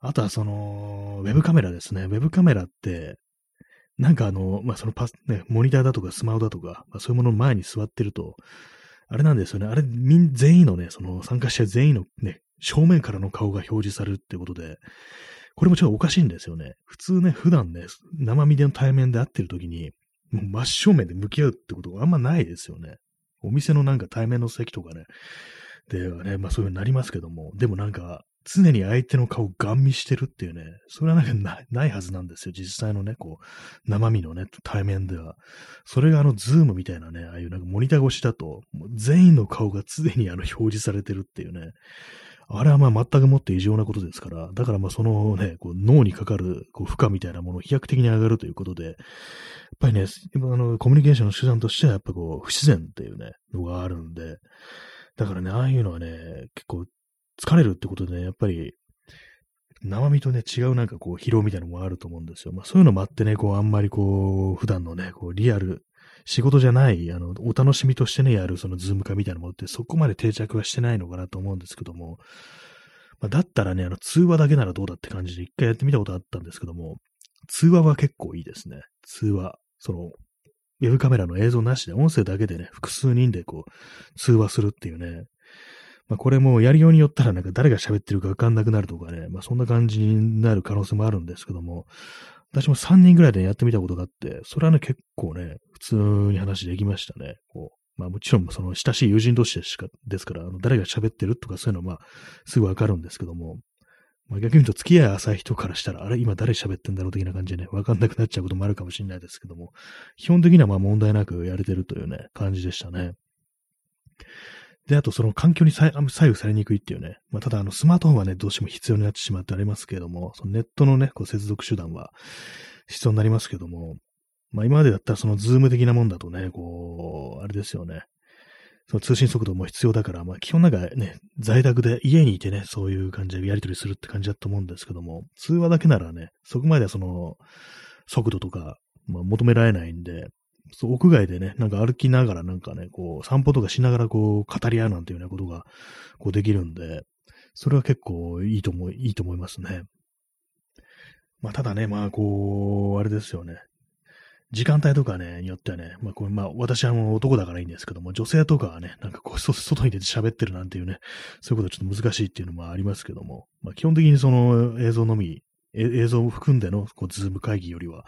あとはその、ウェブカメラですね。ウェブカメラって、なんかあの、まあ、そのパス、ね、モニターだとかスマホだとか、まあ、そういうものの前に座ってると、あれなんですよね。あれ、みん、全員のね、その参加者全員のね、正面からの顔が表示されるってことで、これもちょっとおかしいんですよね。普通ね、普段ね、生身での対面で会ってる時に、もう真正面で向き合うってことがあんまないですよね。お店のなんか対面の席とかね、ではね、まあそういう風になりますけども、でもなんか、常に相手の顔をガン見してるっていうね、それはなんかないはずなんですよ。実際のね、こう、生身のね、対面では。それがあの、ズームみたいなね、ああいうなんかモニター越しだと、全員の顔が常にあの、表示されてるっていうね。あれはまあ全くもって異常なことですから、だからまあそのね、こう脳にかかるこう負荷みたいなものを飛躍的に上がるということで、やっぱりね、あのコミュニケーションの手段としてはやっぱこう不自然っていうね、のがあるんで、だからね、ああいうのはね、結構疲れるってことでね、やっぱり生身とね、違うなんかこう疲労みたいなのもあると思うんですよ。まあそういうのもあってね、こうあんまりこう普段のね、こうリアル仕事じゃない、あの、お楽しみとしてね、やるそのズーム化みたいなものってそこまで定着はしてないのかなと思うんですけども、まあ、だったらね、あの、通話だけならどうだって感じで一回やってみたことあったんですけども、通話は結構いいですね。通話。その、ウェブカメラの映像なしで、音声だけでね、複数人でこう、通話するっていうね。まあ、これもやりようによったらなんか誰が喋ってるかわかんなくなるとかね、まあ、そんな感じになる可能性もあるんですけども、私も3人ぐらいでやってみたことがあって、それはね、結構ね、普通に話できましたね。こうまあもちろん、その親しい友人同士しかですから、あの誰が喋ってるとかそういうのはまあ、すぐわかるんですけども、まあ、逆に言うと付き合い浅い人からしたら、あれ今誰喋ってんだろう的な感じでね、わかんなくなっちゃうこともあるかもしれないですけども、基本的にはまあ問題なくやれてるというね、感じでしたね。で、あとその環境に左右されにくいっていうね。まあ、ただあのスマートフォンはね、どうしても必要になってしまってありますけれども、そのネットのね、こう接続手段は必要になりますけども、まあ今までだったらそのズーム的なもんだとね、こう、あれですよね。その通信速度も必要だから、まあ基本なんかね、在宅で家にいてね、そういう感じでやり取りするって感じだと思うんですけども、通話だけならね、そこまではその速度とか、まあ、求められないんで、そう、屋外でね、なんか歩きながらなんかね、こう、散歩とかしながらこう、語り合うなんていうようなことが、こう、できるんで、それは結構いいと思い、いいと思いますね。まあ、ただね、まあ、こう、あれですよね。時間帯とかね、によってはね、まあ、これ、まあ、私はもう男だからいいんですけども、女性とかはね、なんかこう、外に出て喋ってるなんていうね、そういうことはちょっと難しいっていうのもありますけども、まあ、基本的にその映像のみ映像を含んでのこうズーム会議よりは、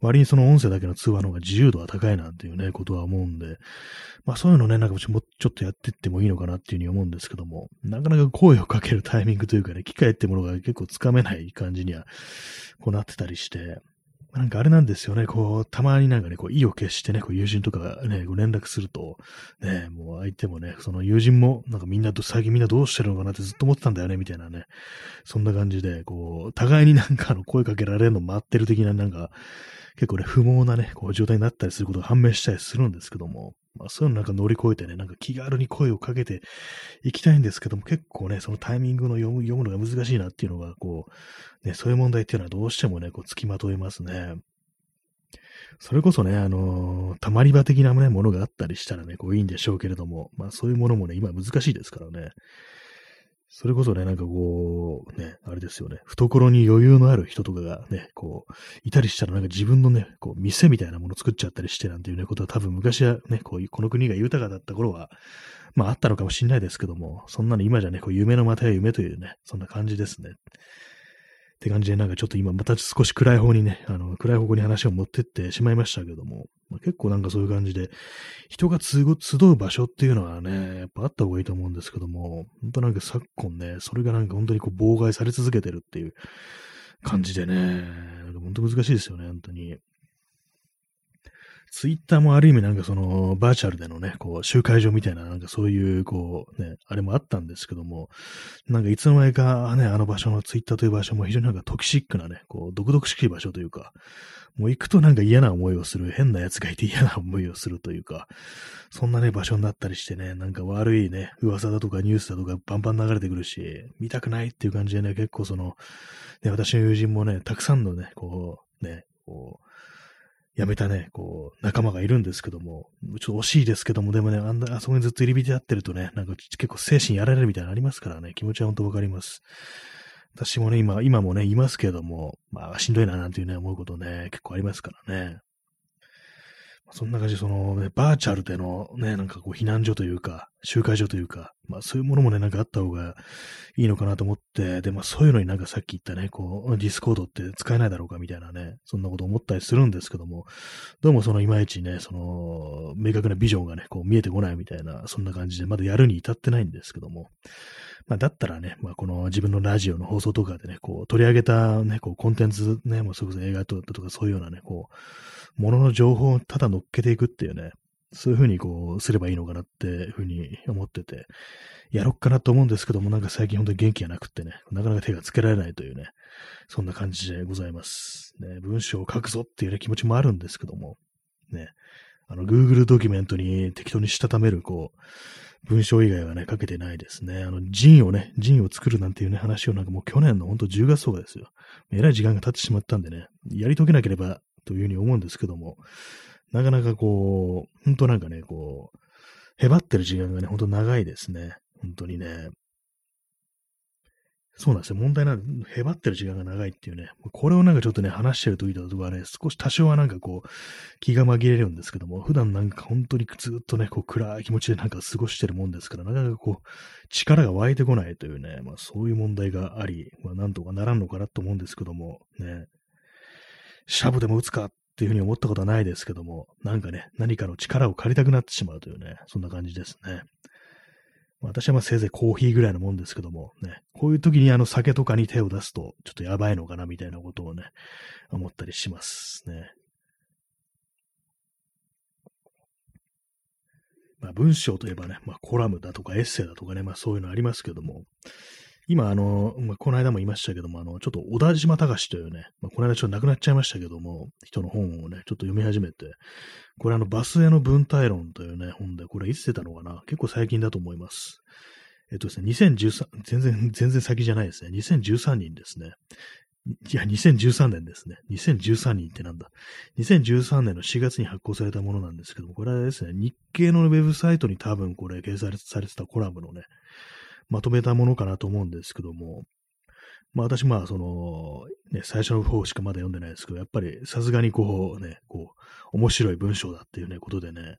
割にその音声だけの通話の方が自由度は高いなんていうね、ことは思うんで、まあそういうのね、なんかもうちょっとやっていってもいいのかなっていうふうに思うんですけども、なかなか声をかけるタイミングというかね、機会ってものが結構つかめない感じには、こうなってたりして、なんかあれなんですよね、こう、たまになんかね、こう、意を決してね、こう、友人とかがね、ご連絡すると、ね、もう相手もね、その友人も、なんかみんなと、最近みんなどうしてるのかなってずっと思ってたんだよね、みたいなね、そんな感じで、こう、互いになんかあの声かけられるの待ってる的な、なんか、結構ね、不毛なね、こう、状態になったりすることが判明したりするんですけども、まあ、そういうのなんか乗り越えてね、なんか気軽に声をかけていきたいんですけども、結構ね、そのタイミングの読む読むのが難しいなっていうのが、こう、ね、そういう問題っていうのはどうしてもね、こう、付きまといますね。それこそね、あのー、たまり場的なね、ものがあったりしたらね、こういいんでしょうけれども、まあそういうものもね、今難しいですからね。それこそね、なんかこう、ね、あれですよね、懐に余裕のある人とかがね、こう、いたりしたらなんか自分のね、こう、店みたいなもの作っちゃったりしてなんていうね、ことは多分昔はね、こういう、この国が豊かだった頃は、まああったのかもしれないですけども、そんなの今じゃね、こう夢のまたや夢というね、そんな感じですね。って感じで、なんかちょっと今また少し暗い方にね、あの、暗い方向に話を持ってってしまいましたけども、まあ、結構なんかそういう感じで、人が集う場所っていうのはね、やっぱあった方がいいと思うんですけども、本当なんか昨今ね、それがなんか本当にこう妨害され続けてるっていう感じでね、なんか本当難しいですよね、本当に。ツイッターもある意味なんかそのバーチャルでのね、こう集会所みたいななんかそういうこうね、あれもあったんですけども、なんかいつの間にかね、あの場所のツイッターという場所も非常になんかトキシックなね、こう独々しき場所というか、もう行くとなんか嫌な思いをする、変な奴がいて嫌な思いをするというか、そんなね、場所になったりしてね、なんか悪いね、噂だとかニュースだとかバンバン流れてくるし、見たくないっていう感じでね、結構その、ね、私の友人もね、たくさんのね、こう、ね、こう、辞めたね、こう、仲間がいるんですけども、ちょっと惜しいですけども、でもね、あんな、あそこにずっと入り浸ってるとね、なんか結構精神やられるみたいなのありますからね、気持ちは本当わかります。私もね、今、今もね、いますけども、まあ、しんどいな、なんていうね、思うことね、結構ありますからね。そんな感じで、その、ね、バーチャルでのね、なんかこう、避難所というか、集会所というか、まあそういうものもね、なんかあった方がいいのかなと思って、で、まあそういうのになんかさっき言ったね、こう、ディスコードって使えないだろうかみたいなね、そんなこと思ったりするんですけども、どうもそのいまいちね、その、明確なビジョンがね、こう見えてこないみたいな、そんな感じでまだやるに至ってないんですけども、まあだったらね、まあこの自分のラジオの放送とかでね、こう取り上げたね、こうコンテンツね、もうそれこそ映画撮ったとかそういうようなね、こう、ものの情報をただ乗っけていくっていうね、そういうふうにこう、すればいいのかなっていうふうに思ってて、やろっかなと思うんですけども、なんか最近本当に元気がなくってね、なかなか手がつけられないというね、そんな感じでございます。ね、文章を書くぞっていうね、気持ちもあるんですけども、ね、あの、Google ドキュメントに適当にしたためる、こう、文章以外はね、書けてないですね。あの、ジンをね、ジンを作るなんていうね、話をなんかもう去年のほんと10月とかですよ。えらい時間が経ってしまったんでね、やり遂げなければというふうに思うんですけども、なかなかこう、本当なんかね、こう、へばってる時間がね、ほんと長いですね。本当にね。そうなんですよ。問題なへばってる時間が長いっていうね。これをなんかちょっとね、話してる時とかね、少し多少はなんかこう、気が紛れるんですけども、普段なんか本当にずっとね、こう暗い気持ちでなんか過ごしてるもんですから、なかなかこう、力が湧いてこないというね、まあそういう問題があり、まあなんとかならんのかなと思うんですけども、ね。シャブでも打つかっていうふうに思ったことはないですけども、なんかね、何かの力を借りたくなってしまうというね、そんな感じですね。私はまあせいぜいコーヒーぐらいのもんですけども、ね、こういう時にあの酒とかに手を出すと、ちょっとやばいのかなみたいなことをね、思ったりしますね。まあ文章といえばね、まあコラムだとかエッセイだとかね、まあそういうのありますけども、今、あの、まあ、この間も言いましたけども、あの、ちょっと小田島隆というね、まあ、この間ちょっと亡くなっちゃいましたけども、人の本をね、ちょっと読み始めて、これあの、バスへの文体論というね、本で、これいつ出たのかな？結構最近だと思います。えっとですね、2013、全然、全然先じゃないですね。2013人ですね。いや、2013年ですね。2013人ってなんだ。2013年の4月に発行されたものなんですけども、これはですね、日経のウェブサイトに多分これ掲載されてたコラムのね、まとめたものかなと思うんですけども、まあ私まあその、ね、最初の方しかまだ読んでないですけど、やっぱりさすがにこうね、こう、面白い文章だっていうね、ことでね、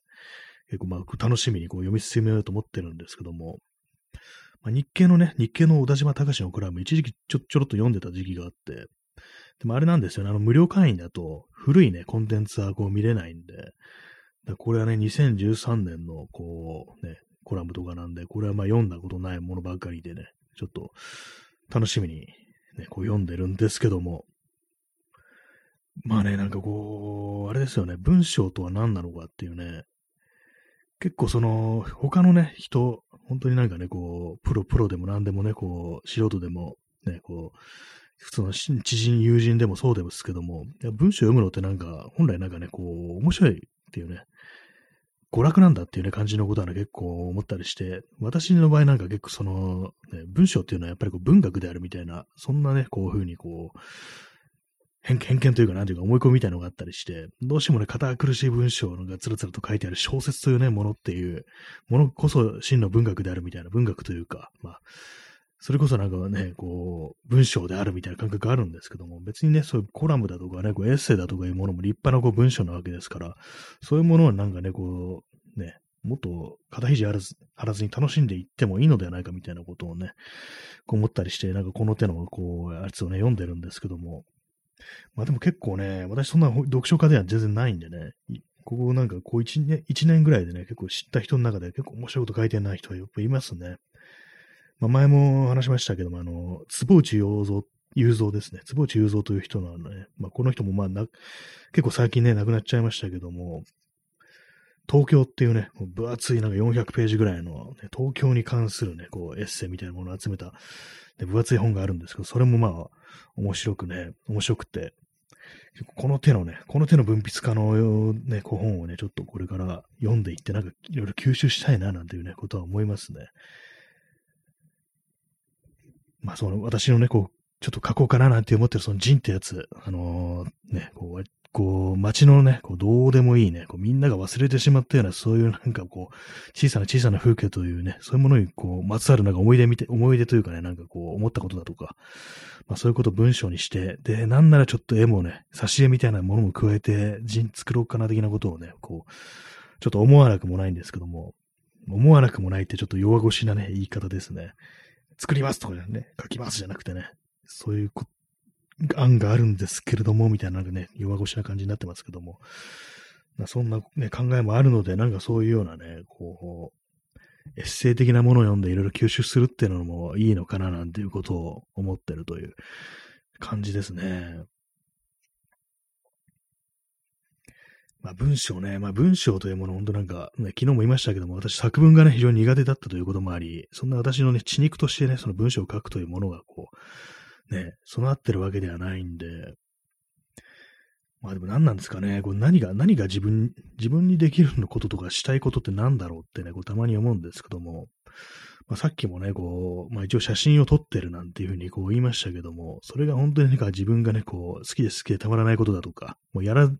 結構まあ楽しみにこう読み進めようと思ってるんですけども、まあ、日経のね、日経の小田島隆のコラム、一時期ちょちょろっと読んでた時期があって、でもあれなんですよね、あの無料会員だと古いね、コンテンツはこう見れないんで、これはね、2013年のこうね、コラムとかなんで、これはまあ読んだことないものばかりでね、ちょっと楽しみにね、こう読んでるんですけども、まあね、なんかこう、あれですよね、文章とは何なのかっていうね、結構その、他のね、人、本当になんかね、こう、プロ、プロでも何でもね、こう、素人でも、ね、こう、普通の知人、友人でもそうですけども、文章読むのってなんか、本来なんかね、こう、面白いっていうね、娯楽なんだっていうね、感じのことはね、結構思ったりして、私の場合なんか結構その、ね、文章っていうのはやっぱりこう文学であるみたいな、そんなね、こういうふうにこう、偏見というか、なんていうか思い込みみたいなのがあったりして、どうしてもね、堅苦しい文章がつらつらと書いてある小説というね、ものっていう、ものこそ真の文学であるみたいな、文学というか、まあ、それこそなんかね、こう、文章であるみたいな感覚があるんですけども、別にね、そういうコラムだとかね、こうエッセイだとかいうものも立派なこう文章なわけですから、そういうものはなんかね、こう、ね、もっと肩肘張らず張らずに楽しんでいってもいいのではないかみたいなことをね、こう思ったりして、なんかこの手のこう、やつをね、読んでるんですけども、まあでも結構ね、私そんな読書家では全然ないんでね、ここなんかこう一年、一年ぐらいでね、結構知った人の中で結構面白いこと書いてない人はやっぱいますね。まあ、前も話しましたけども、あの、坪内雄三、雄三ですね。坪内雄三という人なのね、まあ、この人もまあ、結構最近ね、亡くなっちゃいましたけども、東京っていうね、分厚いなんか400ページぐらいの、ね、東京に関するね、こうエッセイみたいなものを集めた、で分厚い本があるんですけど、それもまあ、面白くね、面白くて、この手のね、この手の文筆家のね、こう本をね、ちょっとこれから読んでいって、なんかいろいろ吸収したいな、なんていうね、ことは思いますね。まあ、その、私のね、こう、ちょっと書こうかななんて思ってるそのジンってやつ、あのー、ね、こう、こう、街のね、こうどうでもいいね、こうみんなが忘れてしまったような、そういうなんかこう、小さな小さな風景というね、そういうものにこう、まつわるなんか思い出見て、思い出というかね、なんかこう、思ったことだとか、まあそういうことを文章にして、で、なんならちょっと絵もね、挿絵みたいなものも加えて、ジン作ろうかな的なことをね、こう、ちょっと思わなくもないんですけども、思わなくもないってちょっと弱腰なね、言い方ですね。作りますとかじゃね、書きますじゃなくてね、そういう案があるんですけれども、みたいななんかね、弱腰な感じになってますけども、そんな、ね、考えもあるので、なんかそういうようなね、こう、エッセイ的なものを読んでいろいろ吸収するっていうのもいいのかななんていうことを思ってるという感じですね。まあ文章ね、まあ文章というもの、本当なんか、ね、昨日も言いましたけども、私作文がね、非常に苦手だったということもあり、そんな私のね、血肉としてね、その文章を書くというものがこう、ね、備わってるわけではないんで、まあでも何なんですかね、こう何が、何が自分、自分にできるのこととかしたいことって何だろうってね、こうたまに思うんですけども、まあ、さっきもね、こう、まあ一応写真を撮ってるなんていうふうにこう言いましたけども、それが本当になんか自分がね、こう、好きで好きでたまらないことだとか、もうやら、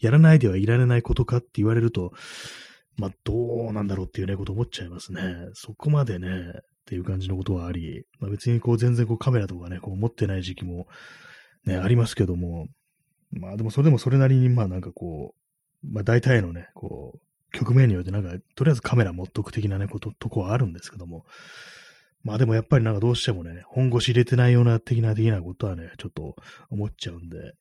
やらないではいられないことかって言われると、まあどうなんだろうっていうね、こと思っちゃいますね。そこまでね、っていう感じのことはあり、まあ別にこう全然こうカメラとかね、こう持ってない時期もね、ありますけども、まあでもそれでもそれなりにまあなんかこう、まあ大体のね、こう、局面によってなんか、とりあえずカメラ持っとく的なね、こと、とこはあるんですけども、まあでもやっぱりなんかどうしてもね、本腰入れてないような的な的なことはね、ちょっと思っちゃうんで、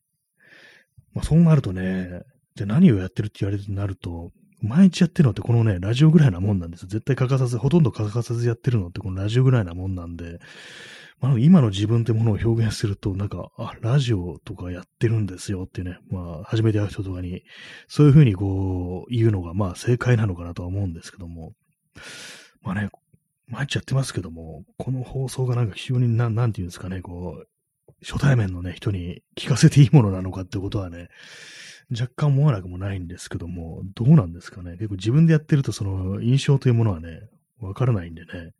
まあそうなるとね、じゃあ何をやってるって言われるとなると、毎日やってるのってこのね、ラジオぐらいなもんなんです。よ。絶対欠かさず、ほとんど欠かさずやってるのってこのラジオぐらいなもんなんで、まあ、今の自分ってものを表現すると、なんか、あ、ラジオとかやってるんですよってね、まあ、初めて会う人とかに、そういうふうにこう、言うのが、まあ、正解なのかなとは思うんですけども、まあね、毎日やってますけども、この放送がなんか非常にな、なんていうんですかね、こう、初対面のね、人に聞かせていいものなのかってことはね、若干思わなくもないんですけども、どうなんですかね。結構自分でやってるとその印象というものはね、わからないんでね。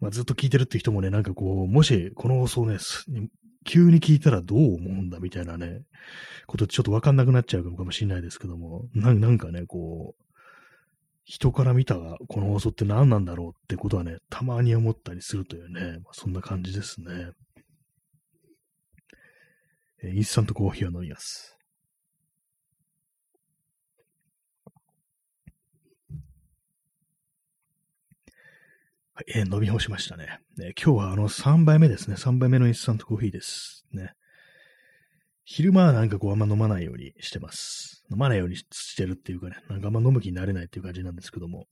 まあ、ずっと聞いてるって人もね、なんかこう、もしこの放送ね、急に聞いたらどう思うんだみたいなね、ことちょっとわかんなくなっちゃうかもしれないですけども、なんかね、こう、人から見たこの放送って何なんだろうってことはね、たまに思ったりするというね、まあ、そんな感じですね。えインスタントコーヒーを飲みます。はい、えー、飲み干しましたね。ね今日はあの3杯目ですね。3杯目のインスタントコーヒーです。ね。昼間はなんかこうあんま飲まないようにしてます。飲まないようにしてるっていうかね、なんかあんま飲む気になれないっていう感じなんですけども。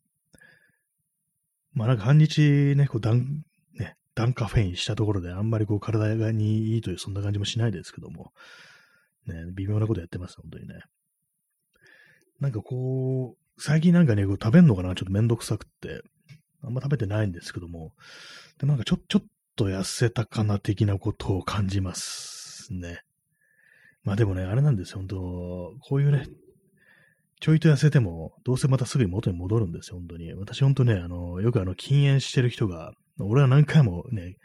まあなんか半日ね、こうダン、ね、ダンカフェインしたところであんまりこう体にいいというそんな感じもしないですけども。ね、微妙なことやってます、本当にね。なんかこう、最近なんかね、こう食べんのかなちょっとめんどくさくって、あんま食べてないんですけども、でもなんかちょ、ちょっと痩せたかな的なことを感じますね。まあでもね、あれなんですよ、本当こういうね、ちょいと痩せても、どうせまたすぐに元に戻るんですよ、本当に。私本当ね、あの、よくあの、禁煙してる人が、俺は何回もね、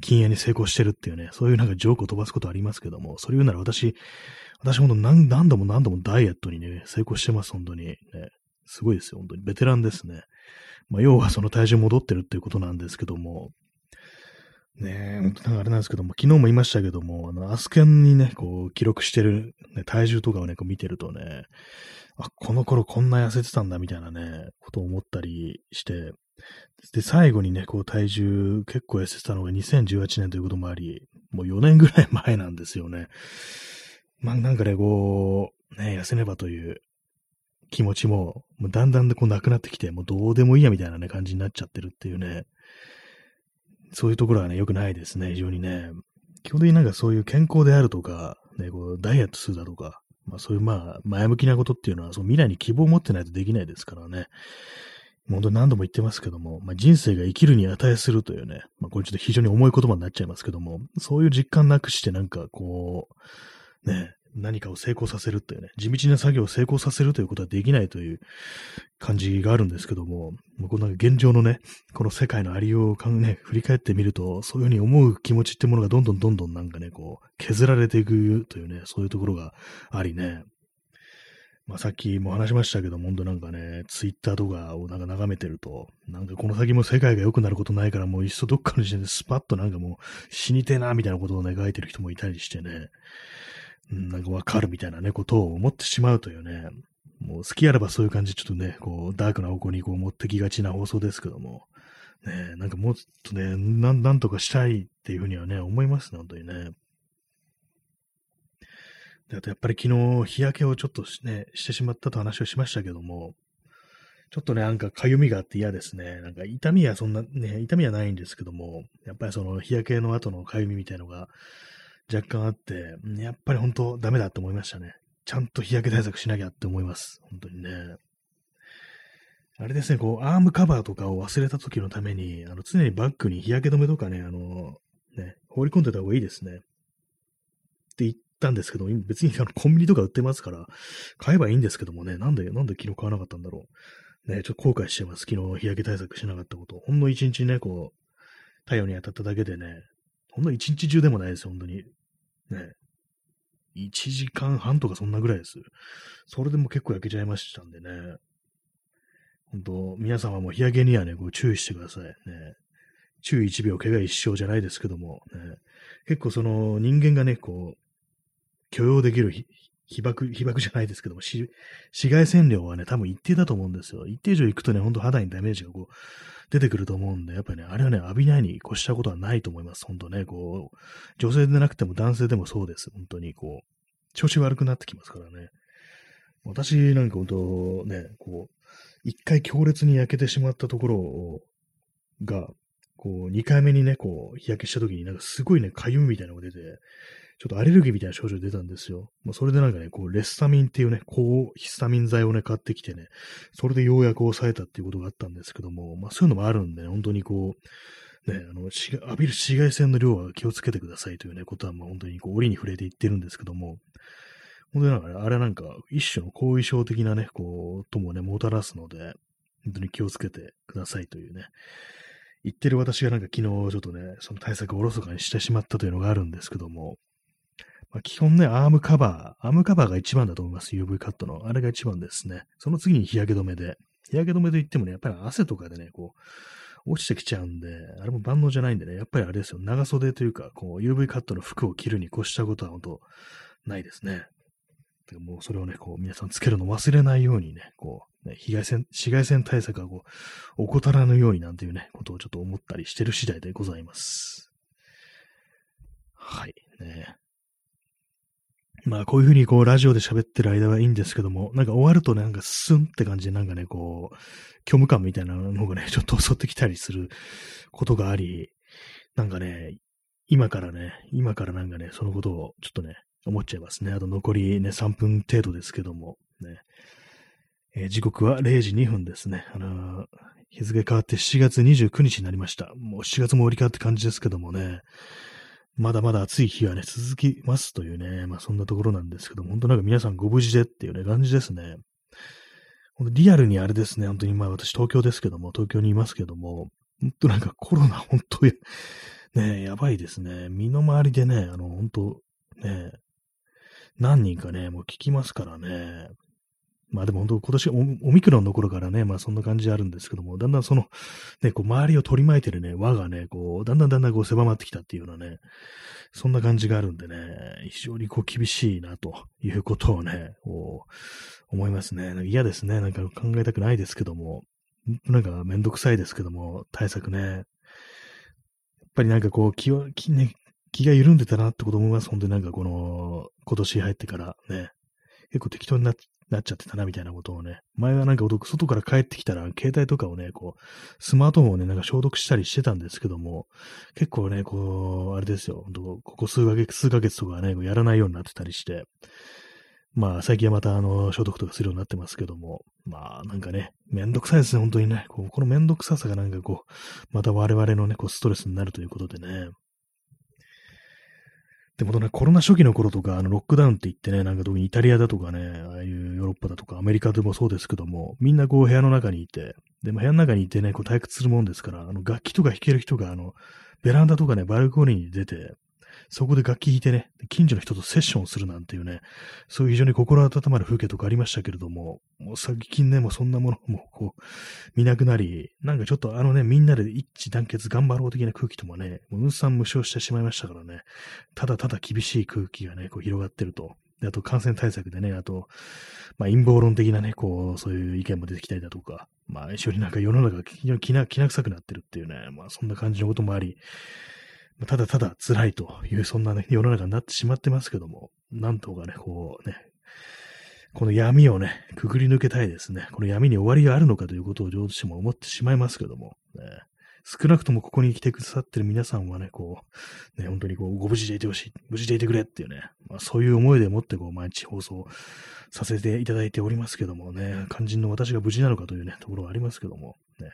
禁煙に成功してるっていうね、そういうなんかジョークを飛ばすことありますけども、それ言うなら私、私本当何何度も何度もダイエットにね、成功してます、本当に。ね、すごいですよ、本当に。ベテランですね。まあ、要はその体重戻ってるっていうことなんですけども、ねえ、本当なんかあれなんですけども、昨日も言いましたけども、あの、アスケンにね、こう、記録してる、ね、体重とかをね、こう見てるとね、あ、この頃こんな痩せてたんだみたいなね、ことを思ったりして、で、最後にね、こう体重結構痩せてたのが2018年ということもあり、もう4年ぐらい前なんですよね。まあなんかね、こう、ね、痩せねばという気持ちも、もうだんだんでこうなくなってきて、もうどうでもいいやみたいなね、感じになっちゃってるっていうね、そういうところはね、良くないですね、非常にね。基本的になんかそういう健康であるとか、ね、こうダイエットするだとか、まあそういうまあ前向きなことっていうのは、その未来に希望を持ってないとできないですからね。本当に何度も言ってますけども、まあ、人生が生きるに値するというね、まあ、これちょっと非常に重い言葉になっちゃいますけども、そういう実感なくしてなんかこう、ね、何かを成功させるというね、地道な作業を成功させるということはできないという感じがあるんですけども、もうこの現状のね、この世界のありようをね、振り返ってみると、そういうふうに思う気持ちってものがどんどんどんどんなんかね、こう、削られていくというね、そういうところがありね、まあ、さっきも話しましたけど、本当なんかね、ツイッターとかをなんか眺めてると、なんかこの先も世界が良くなることないから、もういっそどっかの時点でスパッとなんかもう死にてえな、みたいなことをね、描いてる人もいたりしてね、うん、なんかわかるみたいなね、ことを思ってしまうというね、もう好きあればそういう感じ、ちょっとね、こう、ダークな方向にこう持ってきがちな放送ですけども、ね、なんかもっとね、なん、なんとかしたいっていうふうにはね、思いますね、本当にね。で、あとやっぱり昨日日焼けをちょっとね、してしまったと話をしましたけども、ちょっとね、なんか痒みがあって嫌ですね。なんか痛みはそんな、ね、痛みはないんですけども、やっぱりその日焼けの後の痒みみたいのが若干あって、やっぱり本当ダメだと思いましたね。ちゃんと日焼け対策しなきゃって思います。本当にね。あれですね、こう、アームカバーとかを忘れた時のために、あの、常にバッグに日焼け止めとかね、あの、ね、放り込んでた方がいいですね。って言ったんですけど、別にあのコンビニとか売ってますから、買えばいいんですけどもね、なんで、なんで昨日買わなかったんだろう。ね、ちょっと後悔してます。昨日日焼け対策しなかったこと。ほんの一日ね、こう、太陽に当たっただけでね、ほんの一日中でもないです、本当に。ね。1時間半とかそんなぐらいです。それでも結構焼けちゃいましたんでね。本当皆様も日焼けにはね、ご注意してください。ね。注意1秒、怪我一生じゃないですけども、ね、結構その人間がね、こう、許容できる被爆、被爆じゃないですけども、紫外線量はね、多分一定だと思うんですよ。一定以上行くとね、ほんと肌にダメージがこう、出てくると思うんで、やっぱりね、あれはね、浴びないに越したことはないと思います。本当ね、こう、女性でなくても男性でもそうです。本当にこう、調子悪くなってきますからね。私なんか本当ね、こう、一回強烈に焼けてしまったところが、こう、二回目にね、こう、日焼けした時になんかすごいね、痒みみたいなのが出て、ちょっとアレルギーみたいな症状出たんですよ。もうそれでなんかね、こう、レスタミンっていうね、高ヒスタミン剤をね、買ってきてね、それでようやく抑えたっていうことがあったんですけども、まあそういうのもあるんで、ね、本当にこう、ね、あの、浴びる紫外線の量は気をつけてくださいというね、ことは、まあ本当にこう、折に触れて言ってるんですけども、本当になんかね、あれなんか、一種の後遺症的なね、こう、ともね、もたらすので、本当に気をつけてくださいというね、言ってる私がなんか昨日ちょっとね、その対策をおろそかにしてしまったというのがあるんですけども、まあ、基本ね、アームカバー、アームカバーが一番だと思います。UV カットの。あれが一番ですね。その次に日焼け止めで。日焼け止めといってもね、やっぱり汗とかでね、こう、落ちてきちゃうんで、あれも万能じゃないんでね、やっぱりあれですよ、長袖というか、こう、UV カットの服を着るに越したことは本当ないですね。もうそれをね、こう、皆さんつけるの忘れないようにね、こう、ね、紫外線、紫外線対策がこう、怠らぬようになんていうね、ことをちょっと思ったりしてる次第でございます。はい、ね。まあ、こういうふうにこう、ラジオで喋ってる間はいいんですけども、なんか終わるとね、なんかスンって感じでなんかね、こう、虚無感みたいなのがね、ちょっと襲ってきたりすることがあり、なんかね、今からね、今からなんかね、そのことをちょっとね、思っちゃいますね。あと残りね、3分程度ですけども、ね。えー、時刻は0時2分ですね。あのー、日付変わって7月29日になりました。もう7月も折り変わって感じですけどもね。まだまだ暑い日はね、続きますというね、まあそんなところなんですけども、本当なんか皆さんご無事でっていうね、感じですね。リアルにあれですね、本当にまあ私東京ですけども、東京にいますけども、本当なんかコロナ本当ね、やばいですね。身の回りでね、あの、本当ね、何人かね、もう聞きますからね。まあでも本当今年オミクロンの頃からね、まあそんな感じあるんですけども、だんだんその、ね、こう周りを取り巻いてるね、輪がね、こう、だんだんだんだんこう狭まってきたっていうようなね、そんな感じがあるんでね、非常にこう厳しいなということをね、こう、思いますね。嫌ですね。なんか考えたくないですけども、なんかめんどくさいですけども、対策ね。やっぱりなんかこう気は、気ね、気が緩んでたなってこと思います。本当になんかこの、今年入ってからね、結構適当になっちゃってたな、みたいなことをね。前はなんか外から帰ってきたら、携帯とかをね、こう、スマートフォンをね、なんか消毒したりしてたんですけども、結構ね、こう、あれですよ、ここ数ヶ月、数ヶ月とかね、やらないようになってたりして、まあ、最近はまた、あの、消毒とかするようになってますけども、まあ、なんかね、めんどくさいですね、本当にね。こうこのめんどくささがなんかこう、また我々のね、こう、ストレスになるということでね。でもね、コロナ初期の頃とか、あの、ロックダウンって言ってね、なんか特にイタリアだとかね、ああいうヨーロッパだとかアメリカでもそうですけども、みんなこう部屋の中にいて、でも部屋の中にいてね、こう退屈するもんですから、あの、楽器とか弾ける人が、あの、ベランダとかね、バルコニーに出て、そこで楽器弾いてね、近所の人とセッションするなんていうね、そういう非常に心温まる風景とかありましたけれども、もう最近ね、もうそんなものもこう、見なくなり、なんかちょっとあのね、みんなで一致団結頑張ろう的な空気ともね、もう運算無償してしまいましたからね、ただただ厳しい空気がね、こう広がってると。であと感染対策でね、あと、まあ陰謀論的なね、こう、そういう意見も出てきたりだとか、まあ一緒になんか世の中が非常にきなきな臭くなってるっていうね、まあそんな感じのこともあり、ただただ辛いという、そんなね、世の中になってしまってますけども、なんとかね、こうね、この闇をね、くぐり抜けたいですね。この闇に終わりがあるのかということをどうしても思ってしまいますけども、ね、少なくともここに来てくださってる皆さんはね、こう、ね、本当にこう、ご無事でいてほしい、無事でいてくれっていうね、まあ、そういう思いでもってこう、毎日放送させていただいておりますけどもね、肝心の私が無事なのかというね、ところはありますけども、ね。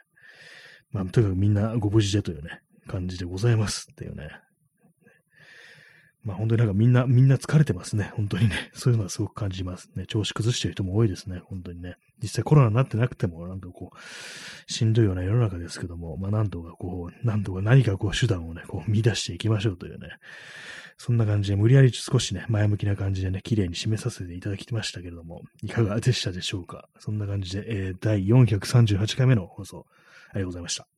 まあ、とにかくみんなご無事でというね、感じでございますっていうね、まあ本当になんかみんな、みんな疲れてますね。本当にね。そういうのはすごく感じますね。調子崩してる人も多いですね。本当にね。実際コロナになってなくても、なんかこう、しんどいような世の中ですけども、まあなんとかこう、なんとか何かこう手段をね、こう見出していきましょうというね。そんな感じで、無理やり少しね、前向きな感じでね、綺麗に締めさせていただきましたけれども、いかがでしたでしょうかそんな感じで、えー、第438回目の放送、ありがとうございました。